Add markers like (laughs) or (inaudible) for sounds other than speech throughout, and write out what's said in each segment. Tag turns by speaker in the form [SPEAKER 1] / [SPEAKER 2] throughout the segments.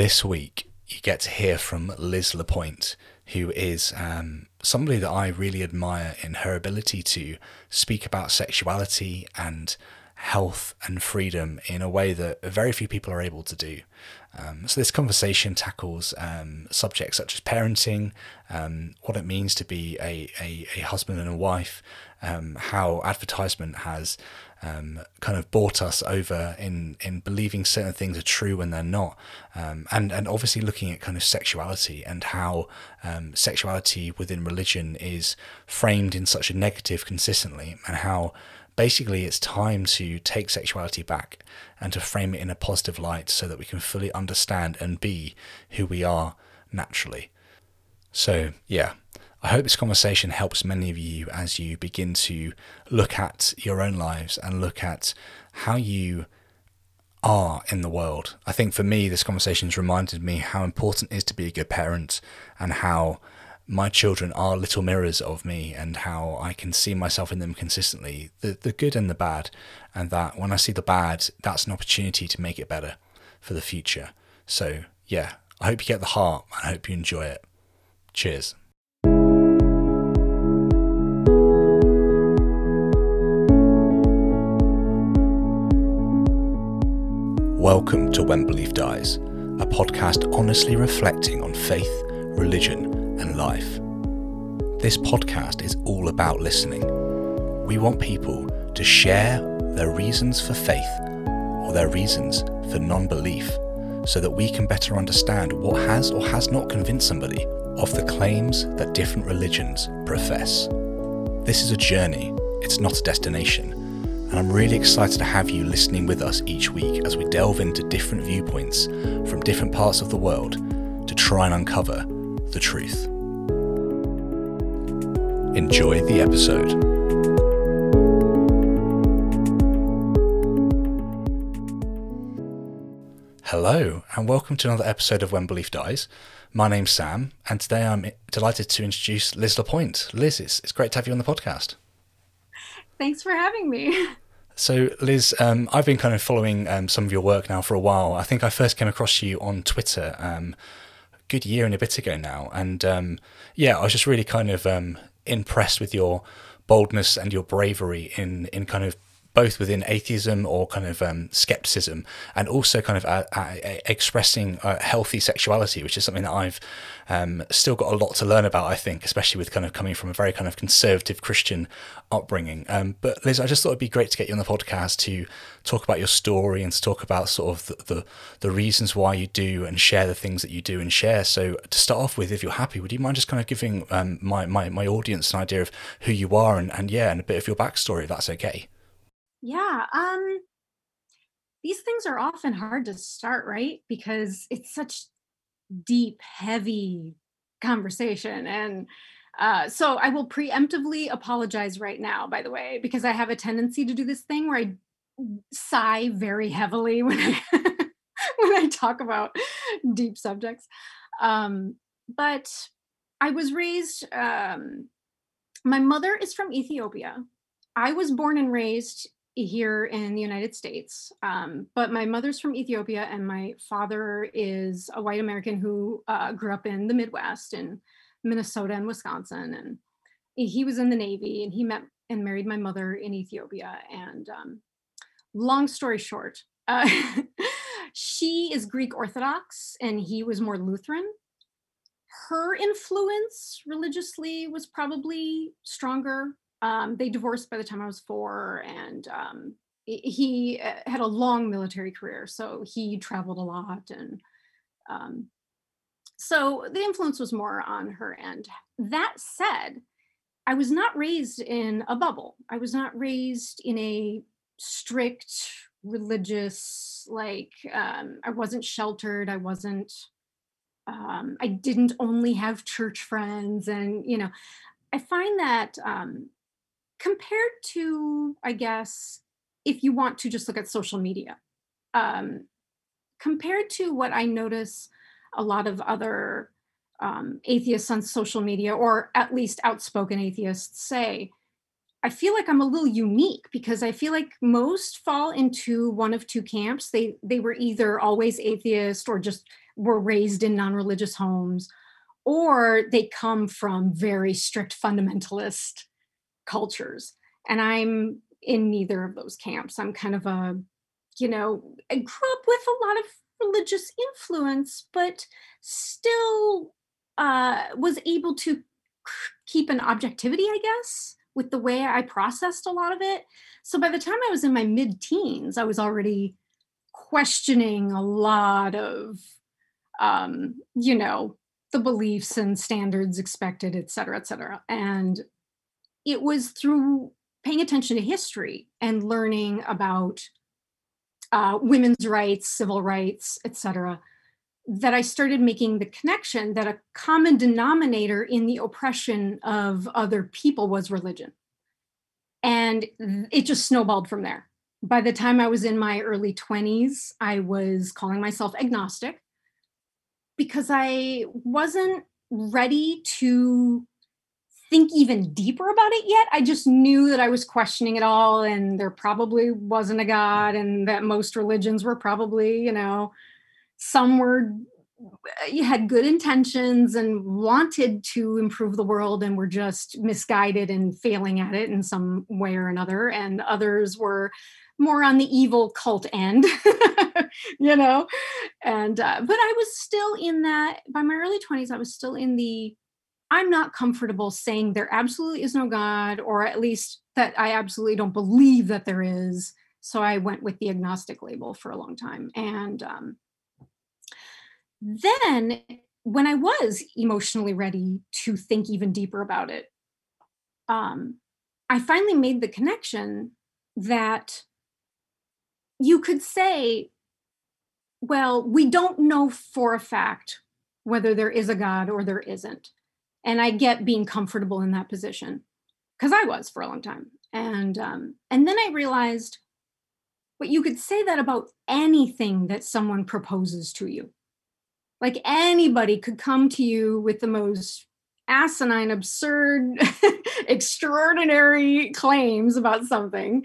[SPEAKER 1] This week, you get to hear from Liz Lapointe, who is um, somebody that I really admire in her ability to speak about sexuality and health and freedom in a way that very few people are able to do. Um, so, this conversation tackles um, subjects such as parenting, um, what it means to be a, a, a husband and a wife, um, how advertisement has um, kind of bought us over in in believing certain things are true when they're not, um, and and obviously looking at kind of sexuality and how um, sexuality within religion is framed in such a negative consistently, and how basically it's time to take sexuality back and to frame it in a positive light so that we can fully understand and be who we are naturally. So yeah, I hope this conversation helps many of you as you begin to look at your own lives and look at how you are in the world. I think for me, this conversation has reminded me how important it is to be a good parent and how my children are little mirrors of me and how I can see myself in them consistently, the, the good and the bad. And that when I see the bad, that's an opportunity to make it better for the future. So, yeah, I hope you get the heart and I hope you enjoy it. Cheers. Welcome to When Belief Dies, a podcast honestly reflecting on faith, religion, and life. This podcast is all about listening. We want people to share their reasons for faith or their reasons for non belief so that we can better understand what has or has not convinced somebody of the claims that different religions profess. This is a journey, it's not a destination and I'm really excited to have you listening with us each week as we delve into different viewpoints from different parts of the world to try and uncover the truth. Enjoy the episode. Hello, and welcome to another episode of When Belief Dies. My name's Sam, and today I'm delighted to introduce Liz Lapointe. Liz, it's, it's great to have you on the podcast.
[SPEAKER 2] Thanks for having me. (laughs)
[SPEAKER 1] So, Liz, um, I've been kind of following um, some of your work now for a while. I think I first came across you on Twitter um, a good year and a bit ago now. And um, yeah, I was just really kind of um, impressed with your boldness and your bravery in, in kind of both within atheism or kind of um, skepticism, and also kind of uh, uh, expressing uh, healthy sexuality, which is something that I've um, still got a lot to learn about. I think, especially with kind of coming from a very kind of conservative Christian upbringing. Um, but Liz, I just thought it'd be great to get you on the podcast to talk about your story and to talk about sort of the, the, the reasons why you do and share the things that you do and share. So to start off with, if you're happy, would you mind just kind of giving um, my, my my audience an idea of who you are and, and yeah, and a bit of your backstory, if that's okay.
[SPEAKER 2] Yeah. Um these things are often hard to start, right? Because it's such deep, heavy conversation and uh, so I will preemptively apologize right now, by the way, because I have a tendency to do this thing where I sigh very heavily (laughs) when I when I talk about deep subjects. Um, but I was raised. Um, my mother is from Ethiopia. I was born and raised here in the United States. Um, but my mother's from Ethiopia, and my father is a white American who uh, grew up in the Midwest in Minnesota and Wisconsin. And he was in the Navy, and he met and married my mother in Ethiopia. And um, long story short, uh, (laughs) she is Greek Orthodox, and he was more Lutheran. Her influence religiously was probably stronger um, they divorced by the time I was four, and um, he uh, had a long military career, so he traveled a lot, and um, so the influence was more on her end. That said, I was not raised in a bubble. I was not raised in a strict religious like um, I wasn't sheltered. I wasn't. Um, I didn't only have church friends, and you know, I find that um, compared to, I guess, if you want to just look at social media, um, compared to what I notice a lot of other um, atheists on social media, or at least outspoken atheists, say, I feel like I'm a little unique because I feel like most fall into one of two camps. They they were either always atheist or just were raised in non-religious homes or they come from very strict fundamentalist cultures and i'm in neither of those camps. I'm kind of a you know i grew up with a lot of religious influence but still uh, was able to keep an objectivity i guess with the way i processed a lot of it. So by the time i was in my mid teens i was already questioning a lot of um, you know the beliefs and standards expected et cetera et cetera. And it was through paying attention to history and learning about uh, women's rights civil rights et cetera that i started making the connection that a common denominator in the oppression of other people was religion. And it just snowballed from there. By the time I was in my early 20s, I was calling myself agnostic because I wasn't ready to think even deeper about it yet. I just knew that I was questioning it all and there probably wasn't a God and that most religions were probably, you know, some were you had good intentions and wanted to improve the world and were just misguided and failing at it in some way or another and others were more on the evil cult end, (laughs) you know. And uh, but I was still in that by my early 20s, I was still in the I'm not comfortable saying there absolutely is no God, or at least that I absolutely don't believe that there is. So I went with the agnostic label for a long time. And um, then when I was emotionally ready to think even deeper about it, um, I finally made the connection that you could say, well, we don't know for a fact whether there is a God or there isn't. And I get being comfortable in that position because I was for a long time. And um, and then I realized, but you could say that about anything that someone proposes to you. Like anybody could come to you with the most asinine, absurd, (laughs) extraordinary claims about something,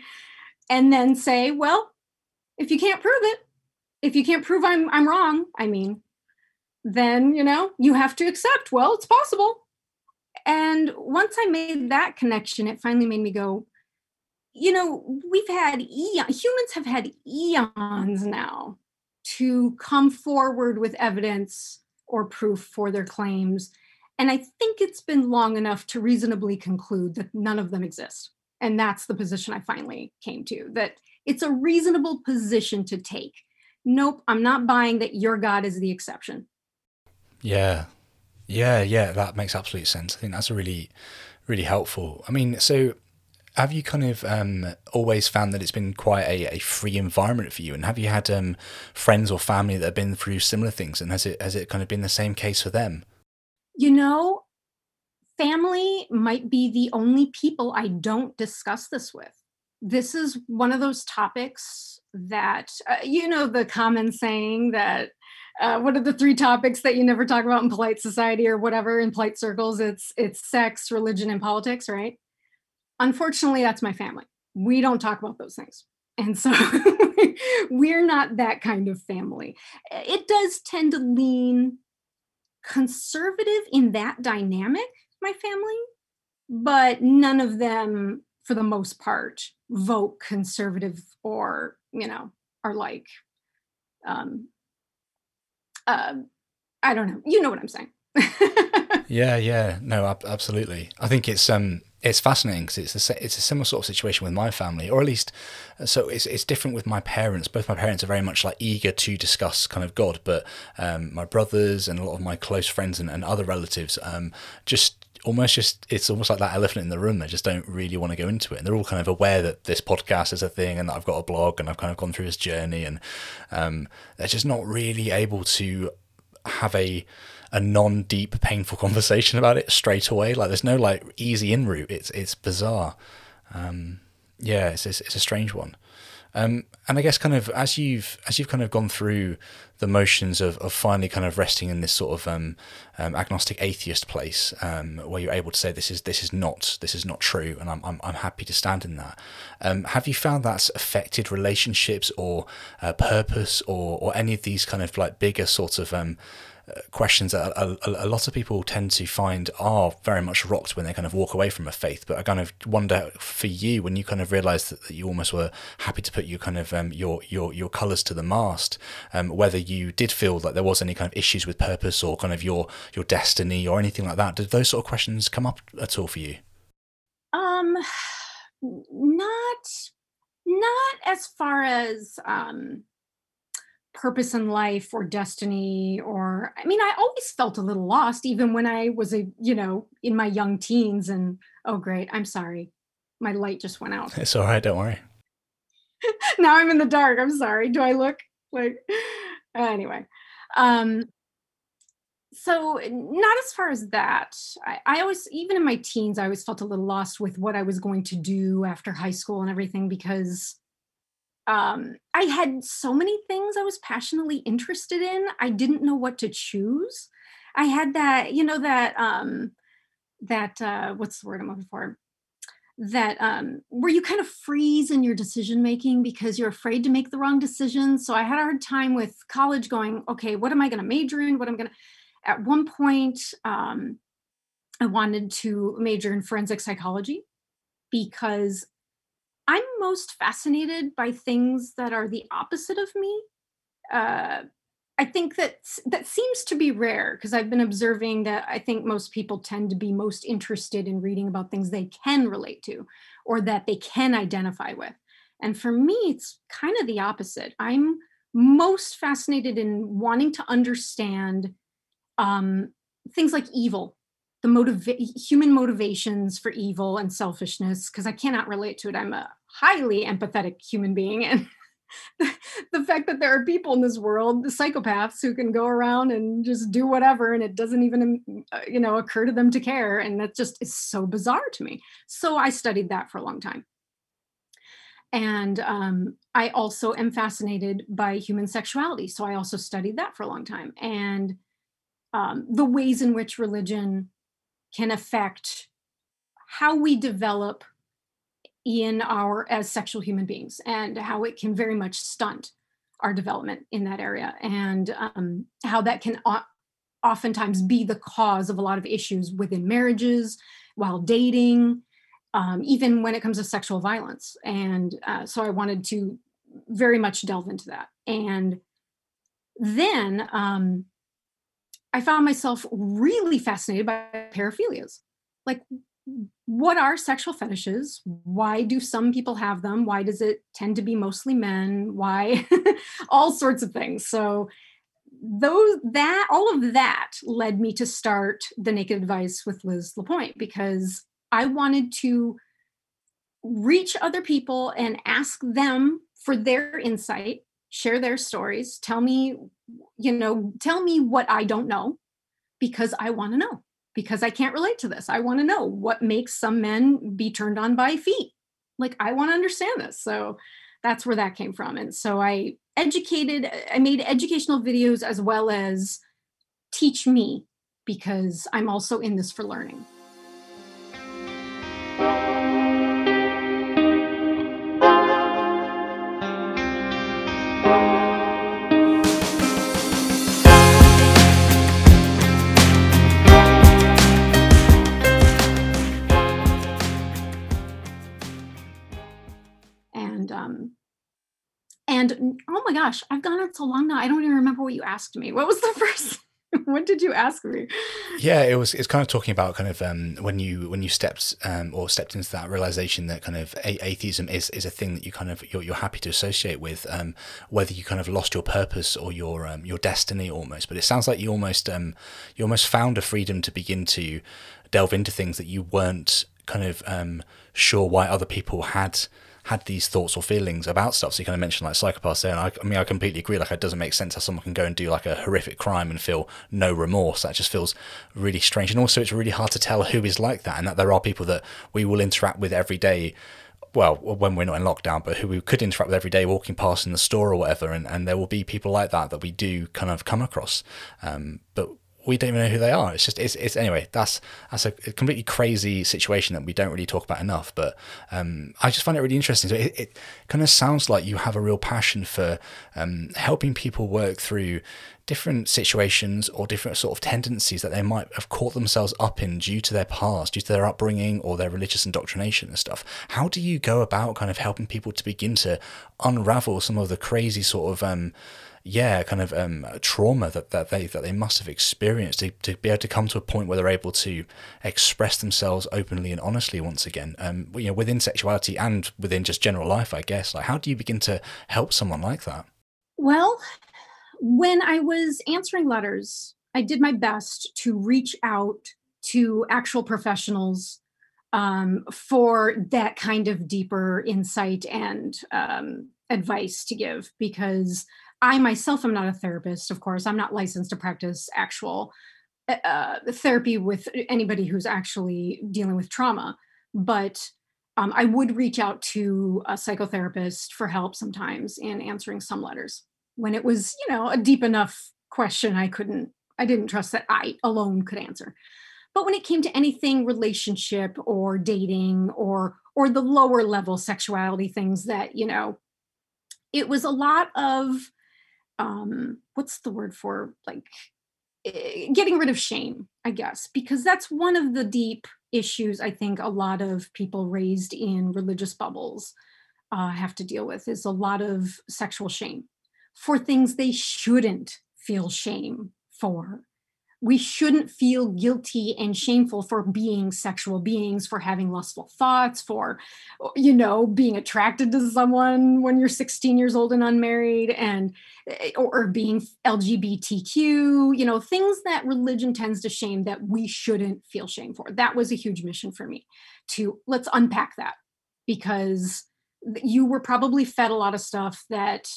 [SPEAKER 2] and then say, well, if you can't prove it, if you can't prove I'm I'm wrong, I mean, then you know you have to accept. Well, it's possible. And once I made that connection, it finally made me go. You know, we've had eons, humans have had eons now to come forward with evidence or proof for their claims. And I think it's been long enough to reasonably conclude that none of them exist. And that's the position I finally came to that it's a reasonable position to take. Nope, I'm not buying that your God is the exception.
[SPEAKER 1] Yeah. Yeah, yeah, that makes absolute sense. I think that's a really, really helpful. I mean, so have you kind of um, always found that it's been quite a, a free environment for you? And have you had um, friends or family that have been through similar things? And has it has it kind of been the same case for them?
[SPEAKER 2] You know, family might be the only people I don't discuss this with this is one of those topics that uh, you know the common saying that uh, what are the three topics that you never talk about in polite society or whatever in polite circles? It's it's sex religion and politics right? Unfortunately that's my family. We don't talk about those things. And so (laughs) we're not that kind of family. It does tend to lean conservative in that dynamic my family but none of them for the most part vote conservative or you know are like um uh, i don't know. You know what i'm saying. (laughs)
[SPEAKER 1] Yeah yeah. No ab- absolutely. I think it's um it's fascinating because it's a it's a similar sort of situation with my family, or at least so it's it's different with my parents. Both my parents are very much like eager to discuss kind of God, but um, my brothers and a lot of my close friends and, and other relatives um, just almost just it's almost like that elephant in the room. They just don't really want to go into it, and they're all kind of aware that this podcast is a thing, and that I've got a blog, and I've kind of gone through this journey, and um, they're just not really able to have a a non-deep painful (laughs) conversation about it straight away. Like there's no like easy in route. It's it's bizarre. Um, yeah it's, it's, it's a strange one Um, and I guess kind of as you've as you've kind of gone through the motions of, of finally kind of resting in this sort of um, um, agnostic atheist place, um, where you're able to say this is this is not this is not true, and I'm I'm, I'm happy to stand in that. Um, have you found that's affected relationships or uh, purpose or or any of these kind of like bigger sorts of um, questions that a, a, a, lot of people tend to find are very much rocked when they kind of walk away from a faith. But I kind of wonder for you when you kind of realised that, that, you almost were happy to put your kind of um, your your your colours to the mast, um, whether you did feel like there was any kind of issues with purpose or kind of your your destiny or anything like that. Did those sort of questions come up at all for you?
[SPEAKER 2] Um, (sighs) not not as far as um purpose in life or destiny or i mean i always felt a little lost even when i was a you know in my young teens and oh great i'm sorry my light just went out.
[SPEAKER 1] It's all right don't worry. (laughs)
[SPEAKER 2] Now i'm in the dark i'm sorry do i look like anyway um so not as far as that. I, I always even in my teens i always felt a little lost with what i was going to do after high school and everything because um, I had so many things I was passionately interested in. I didn't know what to choose. I had that, you know, that um, that uh, what's the word I'm looking for? That um, where you kind of freeze in your decision making because you're afraid to make the wrong decision. So I had a hard time with college going, okay, what am I going to major in? What I'm going to. At one point, um, I wanted to major in forensic psychology because I'm most fascinated by things that are the opposite of me. Uh, I think that that seems to be rare because I've been observing that I think most people tend to be most interested in reading about things they can relate to or that they can identify with. And for me, it's kind of the opposite. I'm most fascinated in wanting to understand um, things like evil the motiva- human motivations for evil and selfishness because I cannot relate to it. I'm a highly empathetic human being and (laughs) the, fact that there are people in this world, the psychopaths who can go around and just do whatever and it doesn't even uh, you know occur to them to care and that just is so bizarre to me. So I studied that for a long time. And um, I also am fascinated by human sexuality. So I also studied that for a long time. And um, the ways in which religion can affect how we develop in our as sexual human beings and how it can very much stunt our development in that area and um, how that can o- oftentimes be the cause of a lot of issues within marriages while dating um, even when it comes to sexual violence. And uh, so i wanted to very much delve into that. And then um, I found myself really fascinated by paraphilias. Like, what are sexual fetishes? Why do some people have them? Why does it tend to be mostly men? Why? (laughs) all sorts of things. So, those that all of that led me to start the naked advice with liz lapointe because i wanted to reach other people and ask them for their insight share their stories. Tell me you know tell me what i don't know because i want to know because i can't relate to this. I want to know what makes some men be turned on by feet. Like i want to understand this. So that's where that came from. And so i educated i made educational videos as well as teach me because i'm also in this for learning And oh my gosh, I've gone on so long now. I don't even remember what you asked me. What was the (laughs) first? what did you ask me?
[SPEAKER 1] Yeah, it was. It's kind of talking about kind of um, when you when you stepped um, or stepped into that realization that kind of a- atheism is, is a thing that you kind of you're, you're happy to associate with, um, whether you kind of lost your purpose or your um, your destiny almost. But it sounds like you almost um, you almost found a freedom to begin to delve into things that you weren't kind of um, sure why other people had had these thoughts or feelings about stuff. So you kind of mentioned like psychopaths there, and I, I mean I completely agree. Like it doesn't make sense how someone can go and do like a horrific crime and feel no remorse. That just feels really strange. And also it's really hard to tell who is like that, and that there are people that we will interact with every day well, when we're not in lockdown, but who we could interact with every day, walking past in the store or whatever, and, and there will be people like that that we do kind of come across. Um, but we don't even know who they are. It's just it's, it's anyway. That's that's a completely crazy situation that we don't really talk about enough. But um, I just find it really interesting. So it, it kind of sounds like you have a real passion for um, helping people work through different situations or different sort of tendencies that they might have caught themselves up in due to their past, due to their upbringing or their religious indoctrination and stuff. How do you go about kind of helping people to begin to unravel some of the crazy sort of um, yeah, kind of um, trauma that, that they that they must have experienced to, to be able to come to a point where they're able to express themselves openly and honestly once again. Um, you know, within sexuality and within just general life, I guess. Like, how do you begin to help someone like that?
[SPEAKER 2] Well, when I was answering letters, I did my best to reach out to actual professionals um, for that kind of deeper insight and um, advice to give because I myself am not a therapist, of course. I'm not licensed to practice actual uh, uh, therapy with anybody who's actually dealing with trauma, but um, I would reach out to a psychotherapist for help sometimes in answering some letters when it was, you know, a deep enough question I couldn't, I didn't trust that I alone could answer. But when it came to anything relationship or dating or or the lower level sexuality things that, you know, it was a lot of um what's the word for like eh, getting rid of shame i guess because that's one of the deep issues i think a lot of people raised in religious bubbles uh, have to deal with is a lot of sexual shame for things they shouldn't feel shame for we shouldn't feel guilty and shameful for being sexual beings for having lustful thoughts for you know being attracted to someone when you're 16 years old and unmarried and eh, or being lgbtq you know things that religion tends to shame that we shouldn't feel shame for. That was a huge mission for me to let's unpack that because you were probably fed a lot of stuff that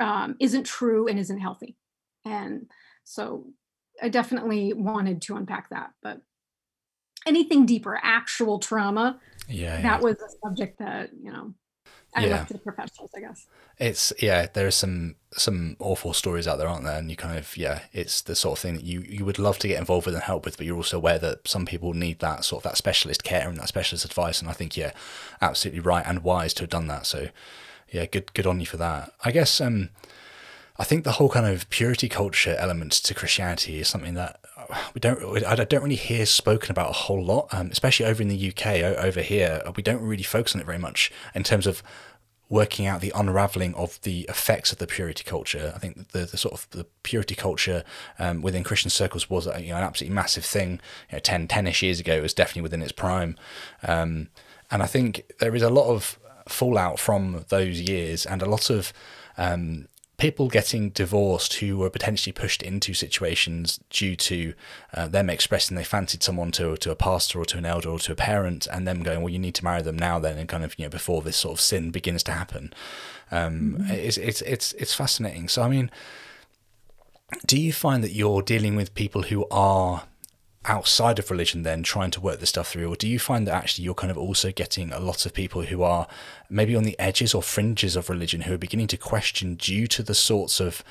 [SPEAKER 2] um, not true and isn't healthy. And so I definitely wanted to unpack that, but anything deeper, actual trauma,
[SPEAKER 1] yeah,
[SPEAKER 2] that
[SPEAKER 1] yeah.
[SPEAKER 2] was a subject that you know I
[SPEAKER 1] yeah.
[SPEAKER 2] left to the professionals, I guess.
[SPEAKER 1] It's yeah, there are some some awful stories out there, aren't there? And you kind of yeah, it's the sort of thing that you you would love to get involved with and help with, but you're also aware that some people need that sort of that specialist care and that specialist advice. And I think yeah, absolutely right and wise to have done that. So yeah, good good on you for that. I guess um I think the whole kind of purity culture element to Christianity is something that we don't I don't really hear spoken about a whole lot, um, especially over in the UK. Over here, we don't really focus on it very much in terms of working out the unraveling of the effects of the purity culture. I think the, the sort of the purity culture um, within Christian circles was you know, an absolutely massive thing. You know, 10, 10-ish years ago, it was definitely within its prime. Um, and I think there is a lot of fallout from those years and a lot of um, people getting divorced who were potentially pushed into situations due to uh, them expressing they fancied someone to to a pastor or to an elder or to a parent, and them going, well, you need to marry them now, then, and kind of you know before this sort of sin begins to happen. Um, mm-hmm. It's it's it's it's fascinating. So I mean, do you find that you're dealing with people who are outside of religion then trying to work this stuff through or do you find that actually you're kind of also getting a lot of people who are maybe on the edges or fringes of religion who are beginning to question due to the sorts of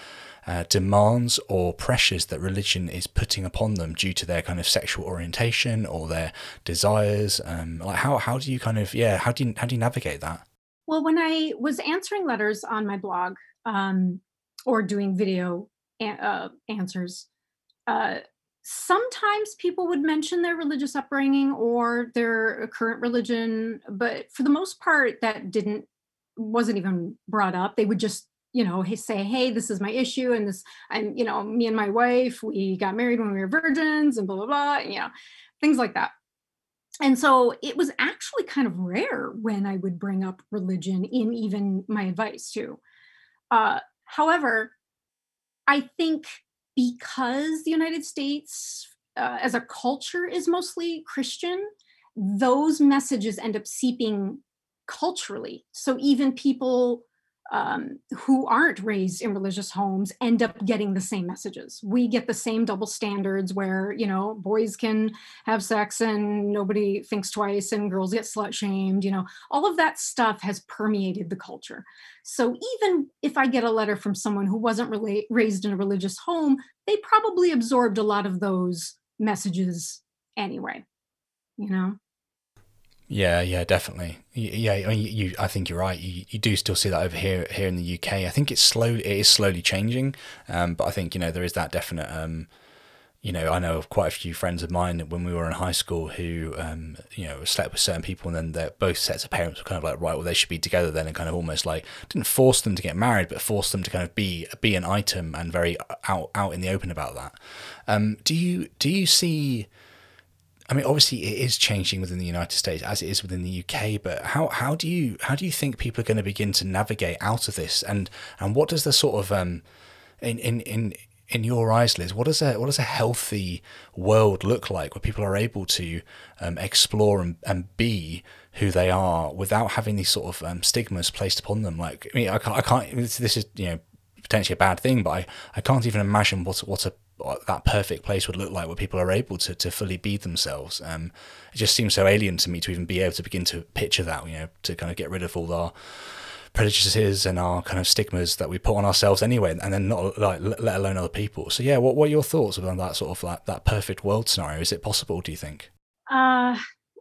[SPEAKER 1] uh, demands or pressures that religion is putting upon them due to their kind of sexual orientation or their desires? Um, like how, how do you kind of yeah how do you how do you navigate that?
[SPEAKER 2] Well when i was answering letters on my blog um, or doing video uh, answers uh, sometimes people would mention their religious upbringing or their current religion but for the most part that didn't wasn't even brought up. They would just you know say hey this is my issue and this i'm you know me and my wife we got married when we were virgins and blah blah blah you know things like that. And so it was actually kind of rare when i would bring up religion in even my advice too. Uh, however i think because the United States uh, as a culture is mostly Christian, those messages end up seeping culturally. So even people um, who aren't raised in religious homes end up getting the same messages. We get the same double standards where, you know, boys can have sex and nobody thinks twice and girls get slut shamed, you know, all of that stuff has permeated the culture. So even if I get a letter from someone who wasn't really raised in a religious home, they probably absorbed a lot of those messages anyway, you know?
[SPEAKER 1] Yeah, yeah, definitely. Yeah, I mean, you, I think you're right. You, you do still see that over here, here in the UK. I think it's slowly, it is slowly changing. Um, but I think you know there is that definite. Um, you know, I know of quite a few friends of mine when we were in high school who, um, you know, slept with certain people, and then their both sets of parents were kind of like, right, well, they should be together then, and kind of almost like didn't force them to get married, but forced them to kind of be be an item and very out out in the open about that. Um, do you do you see? I mean, obviously, it is changing within the United States as it is within the UK. But how, how do you how do you think people are going to begin to navigate out of this? And and what does the sort of um, in in in in your eyes, Liz, what does a what does a healthy world look like where people are able to um, explore and, and be who they are without having these sort of um, stigmas placed upon them? Like, I mean, I can't, I can't this, this is you know potentially a bad thing, but I, I can't even imagine what what a that perfect place would look like where people are able to, to fully be themselves. Um, it just seems so alien to me to even be able to begin to picture that, you know, to kind of get rid of all our prejudices and our kind of stigmas that we put on ourselves anyway, and then not like let alone other people. So yeah, what, what are your thoughts on that sort of like that perfect world scenario? Is it possible? Do you think?
[SPEAKER 2] Uh,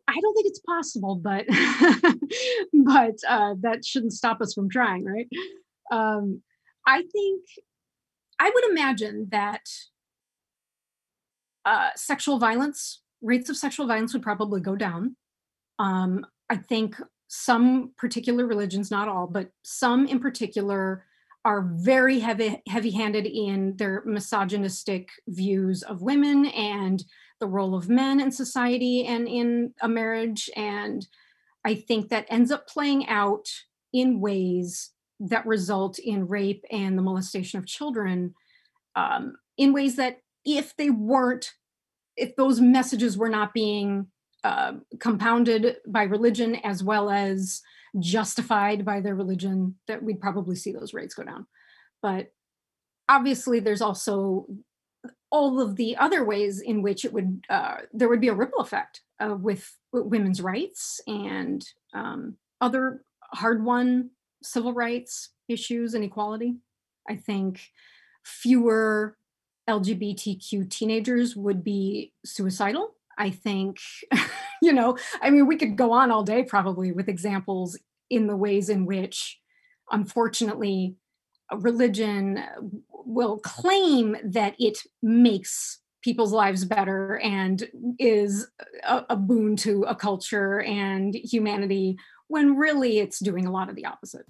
[SPEAKER 2] I don't think it's possible, but (laughs) but uh, that shouldn't stop us from trying, right? Um, I think I would imagine that uh, sexual violence, rates of sexual violence would probably go down. Um, I think some particular religions, not all, but some in particular, are very heavy heavy-handed in their misogynistic views of women and the role of men in society and in a marriage. And I think that ends up playing out in ways that result in rape and the molestation of children um, in ways that if they weren't, if those messages were not being uh, compounded by religion as well as justified by their religion, that we'd probably see those rates go down. But obviously, there's also all of the other ways in which it would uh, there would be a ripple effect uh, with, women's rights and um, other hard-won civil rights issues and equality. I think fewer LGBTQ teenagers would be suicidal. I think, (laughs) you know, I mean, we could go on all day probably with examples in the ways in which, unfortunately, religion uh, will claim that it makes people's lives better and is a, a, boon to a culture and humanity when really it's doing a lot of the opposite.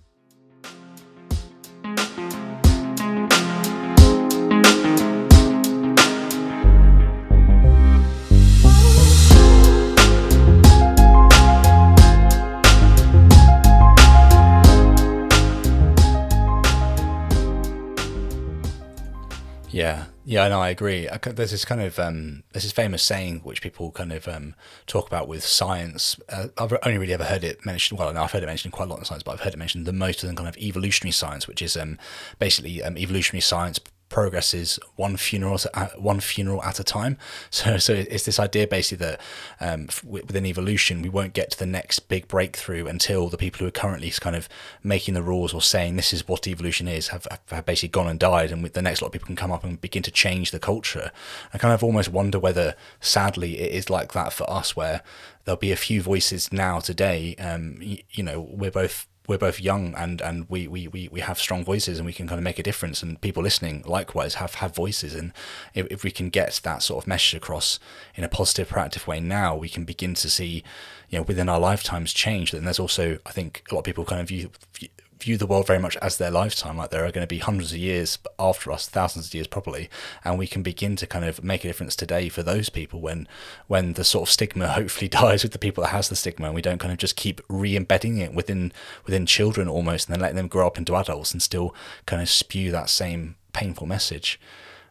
[SPEAKER 1] Yeah, yeah, no, I agree. There's this kind of um, there's this famous saying which people kind of um, talk about with science. Uh, I've only really ever heard it mentioned. Well, I've heard it mentioned quite a lot in science, but I've heard it mentioned the most in kind of evolutionary science, which is um, basically um, evolutionary science progresses one funeral at one funeral at a time. (laughs) So, so it's this idea basically that um, within evolution we won't get to the next big breakthrough until the people who are currently kind of making the rules or saying this is what evolution is have, have basically gone and died, and the next lot of people can come up and begin to change the culture. I kind of almost wonder whether, sadly, it is like that for us, where there'll be a few voices now today. Um, you, you know, we're both we're both young and and we, we, we, we have strong voices and we can kind of make a difference. And people listening likewise have have voices. And if, if we can get that sort of message across in a positive proactive way now we can begin to see you know within our lifetimes change. And there's also i think a lot of people kind of view, view the world very much as their lifetime. Like there are going to be hundreds of years after us, thousands of years probably, and we can begin to kind of make a difference today for those people when when the sort of stigma (laughs) hopefully dies with the people that has the stigma, and we don't kind of just keep re-embedding it within within children almost, and then letting them grow up into adults and still kind of spew that same painful message.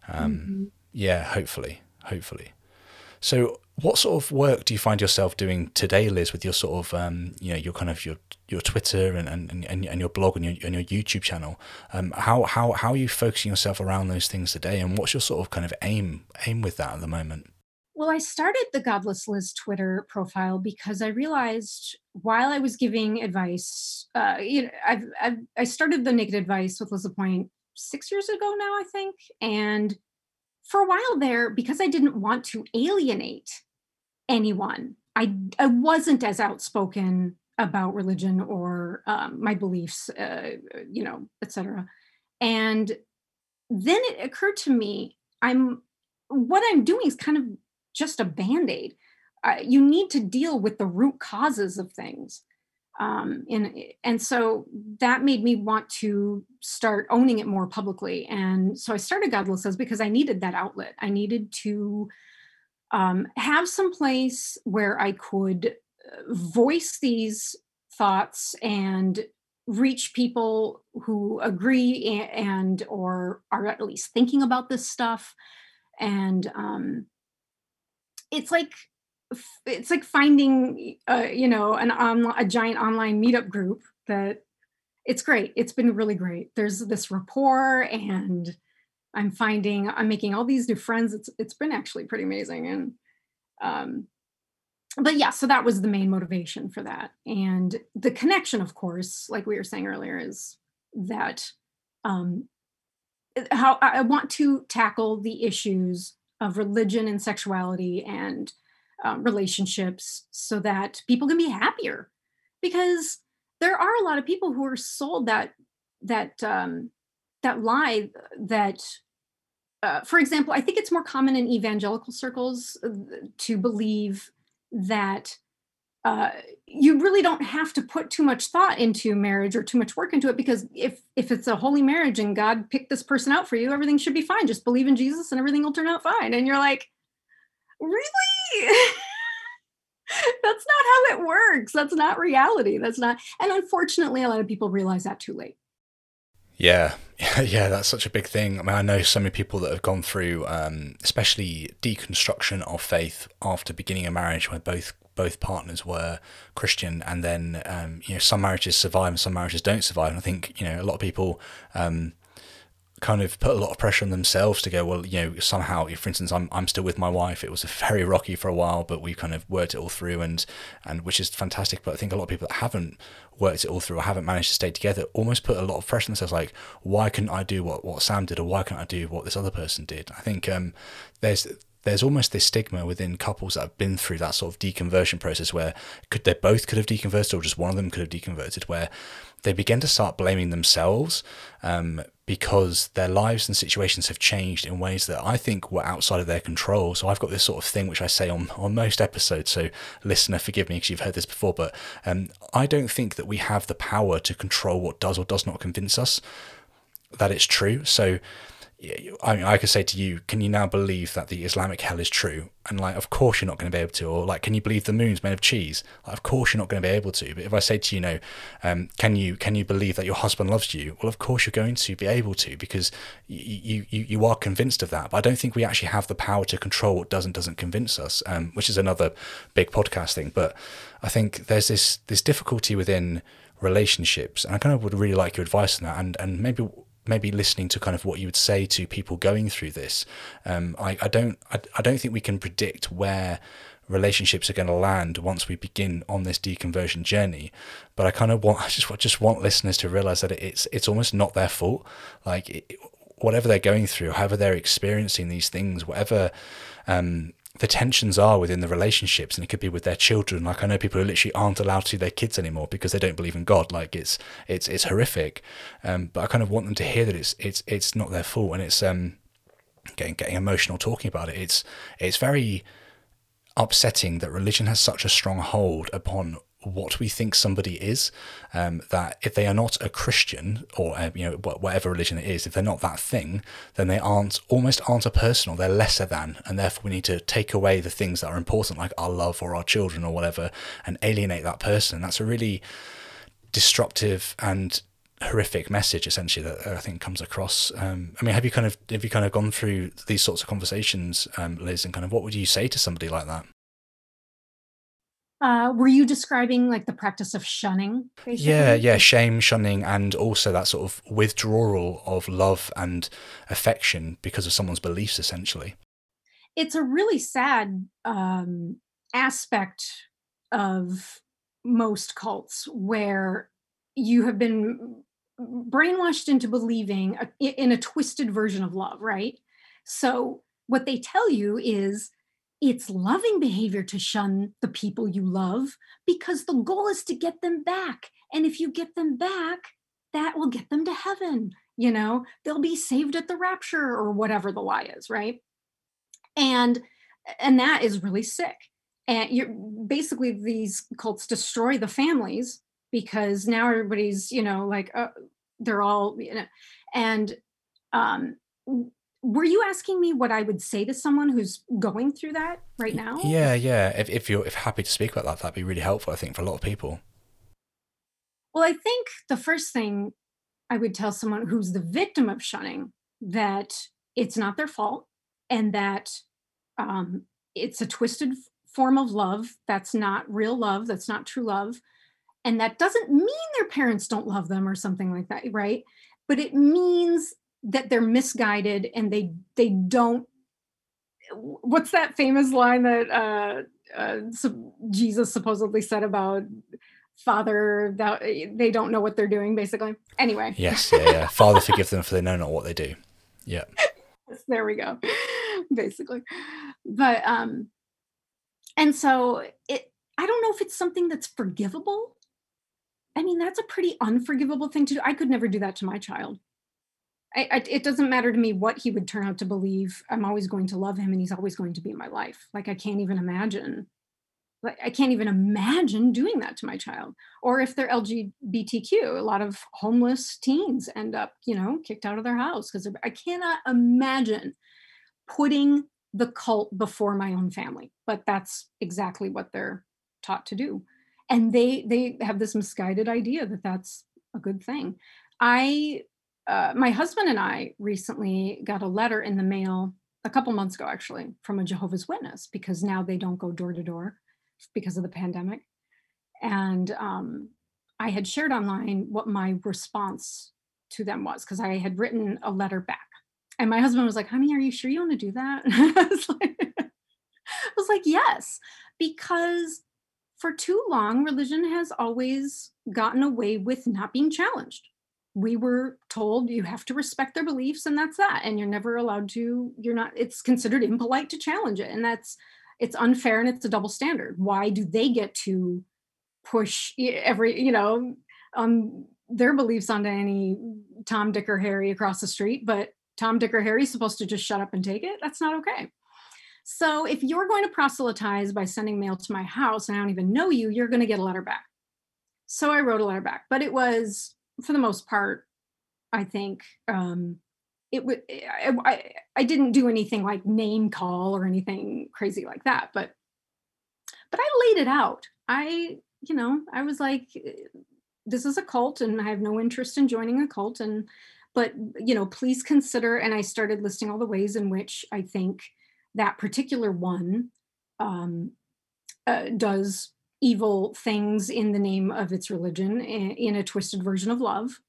[SPEAKER 1] Um, mm-hmm. Yeah, hopefully, hopefully. So, what sort of work do you find yourself doing today, Liz, with your sort of, um, you know, your kind of your your Twitter and, and, and, and your blog and your, and your YouTube channel? Um, how, how, how are you focusing yourself around those things today? And what's your sort of kind of aim aim with that at the moment?
[SPEAKER 2] Well, I started the Godless Liz Twitter profile because I realized while I was giving advice, uh, you know, I've, I've, i started the Naked Advice with Liz Lapointe six years ago now, I think, and for a while there, because I didn't want to alienate anyone, I I wasn't as outspoken about religion or um, my beliefs, uh, you know, etc. And then it occurred to me, I'm what I'm doing is kind of just a band aid. Uh, you need to deal with the root causes of things. Um, and and so that made me want to start owning it more publicly. And so I started Godless Liz because I needed that outlet. I needed to um, have some place where I could uh, voice these thoughts and reach people who agree and, or are at least thinking about this stuff and um, it's like it's like finding uh, you know an on a giant online meetup group that it's great. It's been really great. There's this rapport and i'm finding i'm making all these new friends. It's it's been actually pretty amazing. And um but yeah so that was the main motivation for that. And the connection of course like we were saying earlier is that um how i want to tackle the issues of religion and sexuality and um, relationships so that people can be happier because there are a lot of people who are sold that that um, that lie that uh, for example i think it's more common in evangelical circles uh, to believe that uh, you really don't have to put too much thought into marriage or too much work into it because if if it's a holy marriage and God picked this person out for you, everything should be fine. Just believe in Jesus and everything will turn out fine. And you're like, really? (laughs) That's not how it works. That's not reality. That's not. And unfortunately, a lot of people realize that too late.
[SPEAKER 1] Yeah, (laughs) yeah, that's such a big thing. I mean, I know so many people that have gone through, um, especially deconstruction of faith after beginning a marriage where both both partners were Christian, and then um, you know some marriages survive and some marriages don't survive. And I think you know a lot of people um, kind of put a lot of pressure on themselves to go, well, you know, somehow, for instance, I'm I'm still with my wife. It was (laughs) very rocky for a while, but we kind of worked it all through, and and which is fantastic. But I think a lot of people that haven't worked it all through or haven't managed to stay together almost put a lot of pressure on themselves, like, why couldn't I do what what Sam did, or why can't I do what this other person did? I think um, there's there's almost this stigma within couples that have been through that sort of deconversion process where could they both could have deconverted or just one of them could have deconverted where they begin to start blaming themselves um, because their lives and situations have changed in ways that I think were outside of their control. So I've got this sort of thing which I say on, on most episodes. So listener, forgive me because you've heard this before, but um, I don't think that we have the power to control what does or does not convince us that it's true. So I mean, I could say to you, can you now believe that the Islamic hell is true? And like, of course you're not going to be able to. Or like, can you believe the moon's made of cheese? Like, of course you're not going to be able to. But if I say to you, no, um, can you can you believe that your husband loves you? Well, of course you're going to be able to because you you you are convinced of that. But I don't think we actually have the power to control what does and doesn't convince us, um, which is another big podcast thing. But I think there's this this difficulty within relationships, and I kind of would really like your advice on that, and and maybe maybe listening to kind of what you would say to people going through this. Um, I, I don't I, I don't think we can predict where relationships are going to land once we begin on this deconversion journey. But I kind of want (laughs) I just just want listeners to realize that it's it's almost not their fault. Like it, whatever they're going through, however they're experiencing these things, whatever um, the tensions are within the relationships and it could be with their children. Like i know people who literally aren't allowed to see their kids anymore because they don't believe in god. Like it's it's it's horrific. Um, but i kind of want them to hear that it's it's it's not their fault and it's um getting getting emotional talking about it. It's it's very upsetting that religion has such a strong hold upon what we think somebody is. Um, that if they are not a Christian or uh, you know whatever religion it is, if they're not that thing, then they aren't almost aren't a person or they're lesser than, and therefore we need to take away the things that are important, like our love or our children or whatever, and alienate that person. That's a really destructive and horrific message essentially that I think comes across. Um, I mean, have you kind of have you kind of gone through these sorts of conversations, um, Liz, and kind of what would you say to somebody like that?
[SPEAKER 2] Uh, were you describing like the practice of shunning?
[SPEAKER 1] Yeah, yeah, shame, shunning, and also that sort of withdrawal of love and affection because of someone's beliefs, essentially.
[SPEAKER 2] It's a really sad um, aspect of most cults where you have been brainwashed into believing a, in a twisted version of love, right? So, what they tell you is it's loving behavior to shun the people you love because the goal is to get them back. And if you get them back, that will get them to heaven. You know, they'll be saved at the rapture or whatever the lie is, right? And and that is really sick. And you're basically these cults destroy the families because now everybody's you know like uh, they're all you know and um were you asking me what I would say to someone who's going through that right now?
[SPEAKER 1] Yeah, yeah. If, if you're if happy to speak about that, that'd be really helpful. I think for a lot of people.
[SPEAKER 2] Well, I think the first thing I would tell someone who's the victim of shunning that it's not their fault and that um, it's a twisted form of love. That's not real love. That's not true love and that doesn't mean their parents don't love them or something like that right but it means that they're misguided and they they don't what's that famous line that uh, uh jesus supposedly said about father that they don't know what they're doing basically? Anyway.
[SPEAKER 1] Yes yeah, yeah. father forgive them for they know not what they do. Yeah. (laughs)
[SPEAKER 2] There we go. Basically. But um and so it i don't know if it's something that's forgivable. I mean, that's a pretty unforgivable thing to do. I could never do that to my child. I, I, it doesn't matter to me what he would turn out to believe. I'm always going to love him, and he's always going to be in my life. Like I can't even imagine. Like I can't even imagine doing that to my child. Or if they're LGBTQ, a lot of homeless teens end up, you know, kicked out of their house because I cannot imagine putting the cult before my own family. But that's exactly what they're taught to do and they they have this misguided idea that that's a good thing i uh, my husband and i recently got a letter in the mail a couple months ago actually from a jehovah's witness because now they don't go door to door because of the pandemic. And um, i had shared online what my response to them was because i had written a letter back. And my husband was like honey are you sure you want to do that? (laughs) I, was like, I was like yes because for too long, religion has always gotten away with not being challenged. We were told you have to respect their beliefs, and that's that. And you're never allowed to, you're not, it's considered impolite to challenge it. And that's, it's unfair and it's a double standard. Why do they get to push every, you know, um, their beliefs onto any Tom, Dick, or Harry across the street, but Tom, Dick, or Harry's supposed to just shut up and take it? That's not okay. So if you're going to proselytize by sending mail to my house and I don't even know you, you're going to get a letter back. So I wrote a letter back, but it was for the most part, I think um, it would. I, I, I didn't do anything like name call or anything crazy like that, but but I laid it out. I you know I was like, this is a cult, and I have no interest in joining a cult, and but you know please consider. And I started listing all the ways in which I think that particular one um, uh, does evil things in the name of its religion in, a twisted version of love.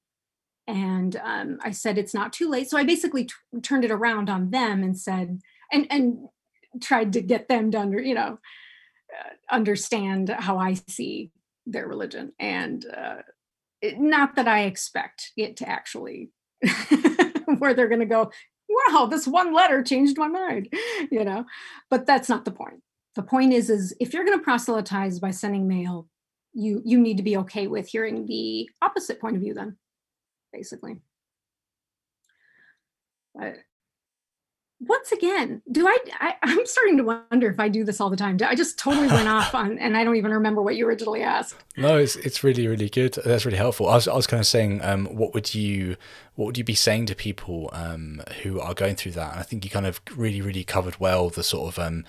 [SPEAKER 2] And um, I said it's not too late. So I basically t- turned it around on them and said, and and tried to get them to under, you know, uh, understand how I see their religion. And uh, it, not that I expect it to actually (laughs) where they're going to go wow, this one letter changed my mind, you know, but that's not the point. The point is, is if you're going to proselytize by sending mail, you you need to be okay with hearing the opposite point of view then, basically. But once again, do I, I am starting to wonder if I do this all the time. I just totally went off (laughs) on and I don't even remember what you originally asked.
[SPEAKER 1] No, it's it's really really good. That's really helpful. I was I was kind of saying um what would you what would you be saying to people um who are going through that? And I think you kind of really really covered well the sort of um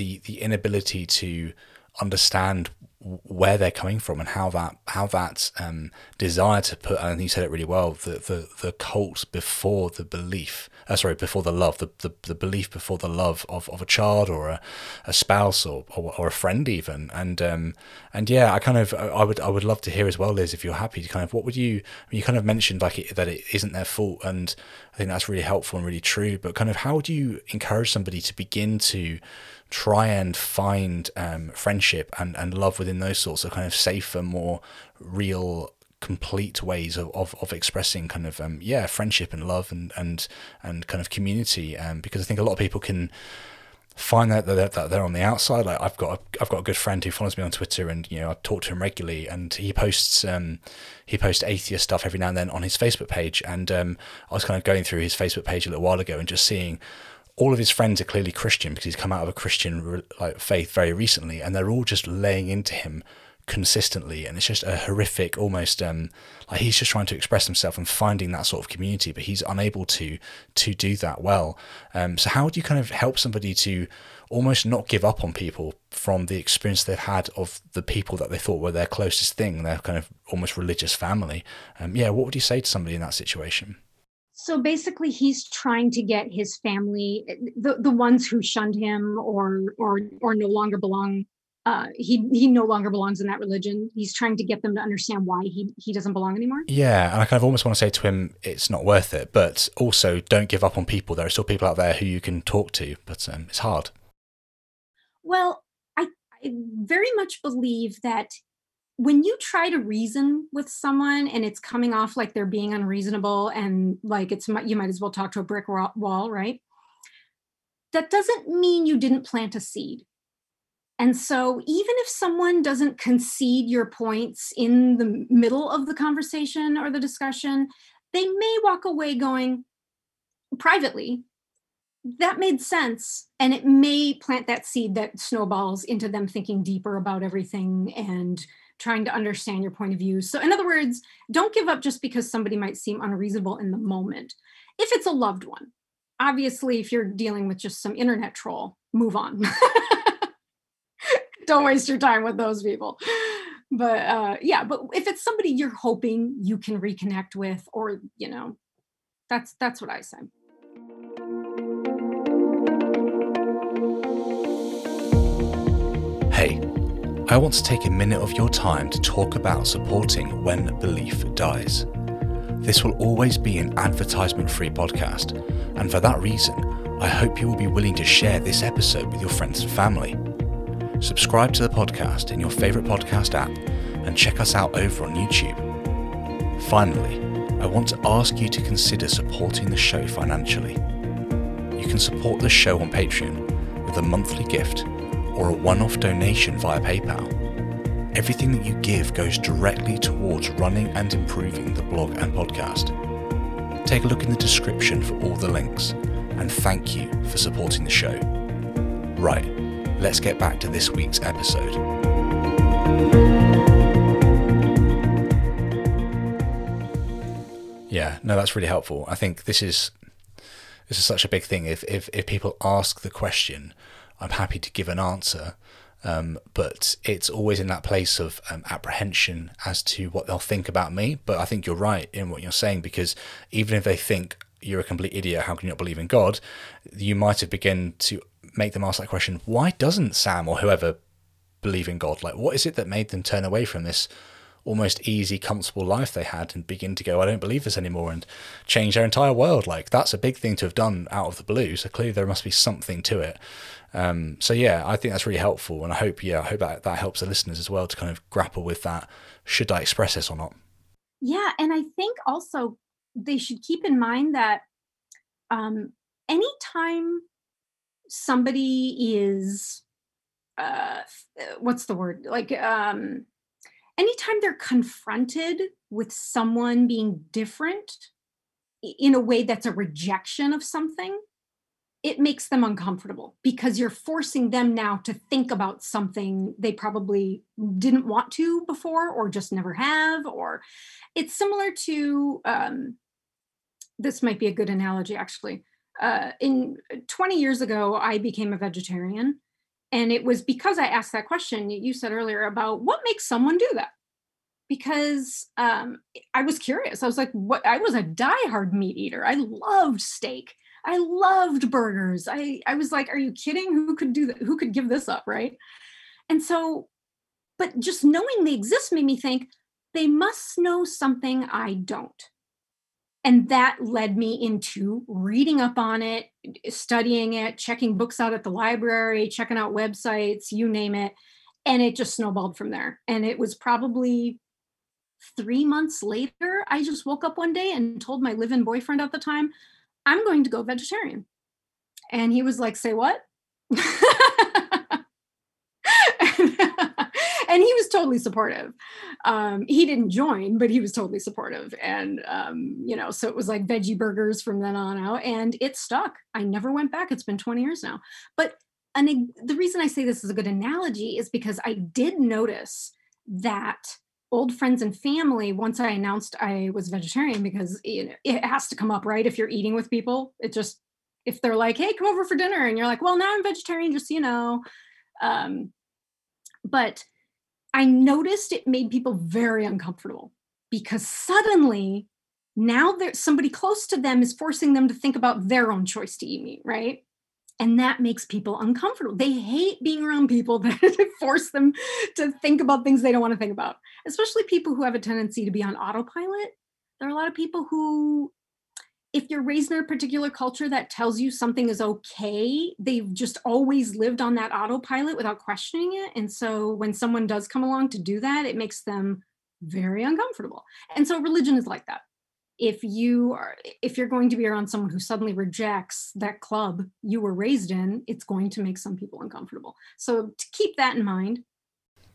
[SPEAKER 1] the the inability to understand where they're coming from and how that how that um, desire to put and you said it really well the the, the cult before the belief uh, sorry before the love the, the, the belief before the love of, of a child or a, a spouse or, or, or a friend even. And um and yeah I kind of I would I would love to hear as well Liz if you're happy to kind of what would you you kind of mentioned like it, that it isn't their fault and I think that's really helpful and really true but kind of how would you encourage somebody to begin to try and find um, friendship and, and love within those sorts of kind of safer, more real, complete ways of, of, of expressing kind of um, yeah friendship and love and and and kind of community. Um, because I think a lot of people can find that they're, that they're on the outside. Like I've got a, I've got a good friend who follows me on Twitter, and you know I talk to him regularly, and he posts um, he posts atheist stuff every now and then on his Facebook page. And um, I was kind of going through his Facebook page a little while ago and just seeing all of his friends are clearly Christian because he's come out of a Christian like faith very recently, and they're all just laying into him consistently, and it's just a horrific, almost um, like he's just trying to express himself and finding that sort of community, but he's unable to to do that well. Um, so how do you kind of help somebody to almost not give up on people from the experience they've had of the people that they thought were their closest thing, their kind of almost religious family? Um, yeah, what would you say to somebody in that situation?
[SPEAKER 2] So basically he's trying to get his family the, the ones who shunned him or or or no longer belong uh, he he no longer belongs in that religion. He's trying to get them to understand why he he doesn't belong anymore.
[SPEAKER 1] Yeah, and I kind of almost want to say to him, it's not worth it. But also, don't give up on people. There are still people out there who you can talk to, but um, it's hard.
[SPEAKER 2] Well, I, I very much believe that when you try to reason with someone and it's coming off like they're being unreasonable and like it's you might as well talk to a brick wall right? That doesn't mean you didn't plant a seed. And so even if someone doesn't concede your points in the middle of the conversation or the discussion they may walk away going privately that made sense and it may plant that seed that snowballs into them thinking deeper about everything and trying to understand your point of view. So, in other words, don't give up just because somebody might seem unreasonable in the moment. If it's a loved one, obviously, if you're dealing with just some internet troll, move on. (laughs) don't waste your time with those people. But uh, yeah, but if it's somebody you're hoping you can reconnect with, or you know, that's that's what I say.
[SPEAKER 1] I want to take a minute of your time to talk about supporting When Belief Dies. This will always be an advertisement free podcast, and for that reason, I hope you will be willing to share this episode with your friends and family. Subscribe to the podcast in your favourite podcast app and check us out over on YouTube. Finally, I want to ask you to consider supporting the show financially. You can support the show on Patreon with a monthly gift or a one off donation via PayPal. Everything that you give goes directly towards running and improving the blog and podcast. Take a look in the description for all the links, and thank you for supporting the show. Right, let's get back to this week's episode. Yeah, no, that's really helpful. I think this is this is such a big thing. If if if people ask the question, I'm happy to give an answer. Um, but it's always in that place of um, apprehension as to what they'll think about me. But I think you're right in what you're saying because even if they think you're a complete idiot, how can you not believe in God? You might have begun to make them ask that question: Why doesn't Sam or whoever believe in God? Like, what is it that made them turn away from this almost easy, comfortable life they had and begin to go, I don't believe this anymore, and change their entire world? Like, that's a big thing to have done out of the blue. So clearly, there must be something to it. Um, so yeah, I think that's really helpful, and I hope yeah, I hope that that helps the listeners as well to kind of grapple with that. Should I express this or not?
[SPEAKER 2] Yeah, and I think also they should keep in mind that um, anytime somebody is uh, what's the word like um, anytime they're confronted with someone being different in a way that's a rejection of something it makes them uncomfortable because you're forcing them now to think about something they probably didn't want to before or just never have or it's similar to um, this might be a good analogy actually. Uh, in 20 years ago i became a vegetarian And it was because I asked that question you said earlier about what makes someone do that. Because um, I was curious. I was like, what? I was a diehard meat eater. I loved steak. I loved burgers. I, I was like, are you kidding? Who could do that? Who could give this up? Right. And so, but just knowing they exist made me think they must know something I don't and that led me into reading up on it studying it checking books out at the library checking out websites you name it. And it just snowballed from there. And it was probably three months later i just woke up one day and told my live-in boyfriend at the time i'm going to go vegetarian. And he was like say what (laughs) and he was totally supportive. Um, he didn't join, but he was totally supportive. And, um, you know, so it was like veggie burgers from then on out, and it stuck. I never went back. It's been 20 years now. But and the reason I say this is a good analogy is because I did notice that old friends and family once i announced i was vegetarian because you know, it has to come up right if you're eating with people it just if they're like hey come over for dinner and you're like well now i'm vegetarian just you know um, but I noticed it made people very uncomfortable because suddenly now there's somebody close to them is forcing them to think about their own choice to eat meat, right? And that makes people uncomfortable. They hate being around people (laughs) that force them to think about things they don't want to think about, especially people who have a tendency to be on autopilot. There are a lot of people who if you're raised in a particular culture that tells you something is okay, they've just always lived on that autopilot without questioning it. And so when someone does come along to do that, it makes them very uncomfortable. And so religion is like that. If you are if you're going to be around someone who suddenly rejects that club you were raised in, it's going to make some people uncomfortable. So to keep that in mind.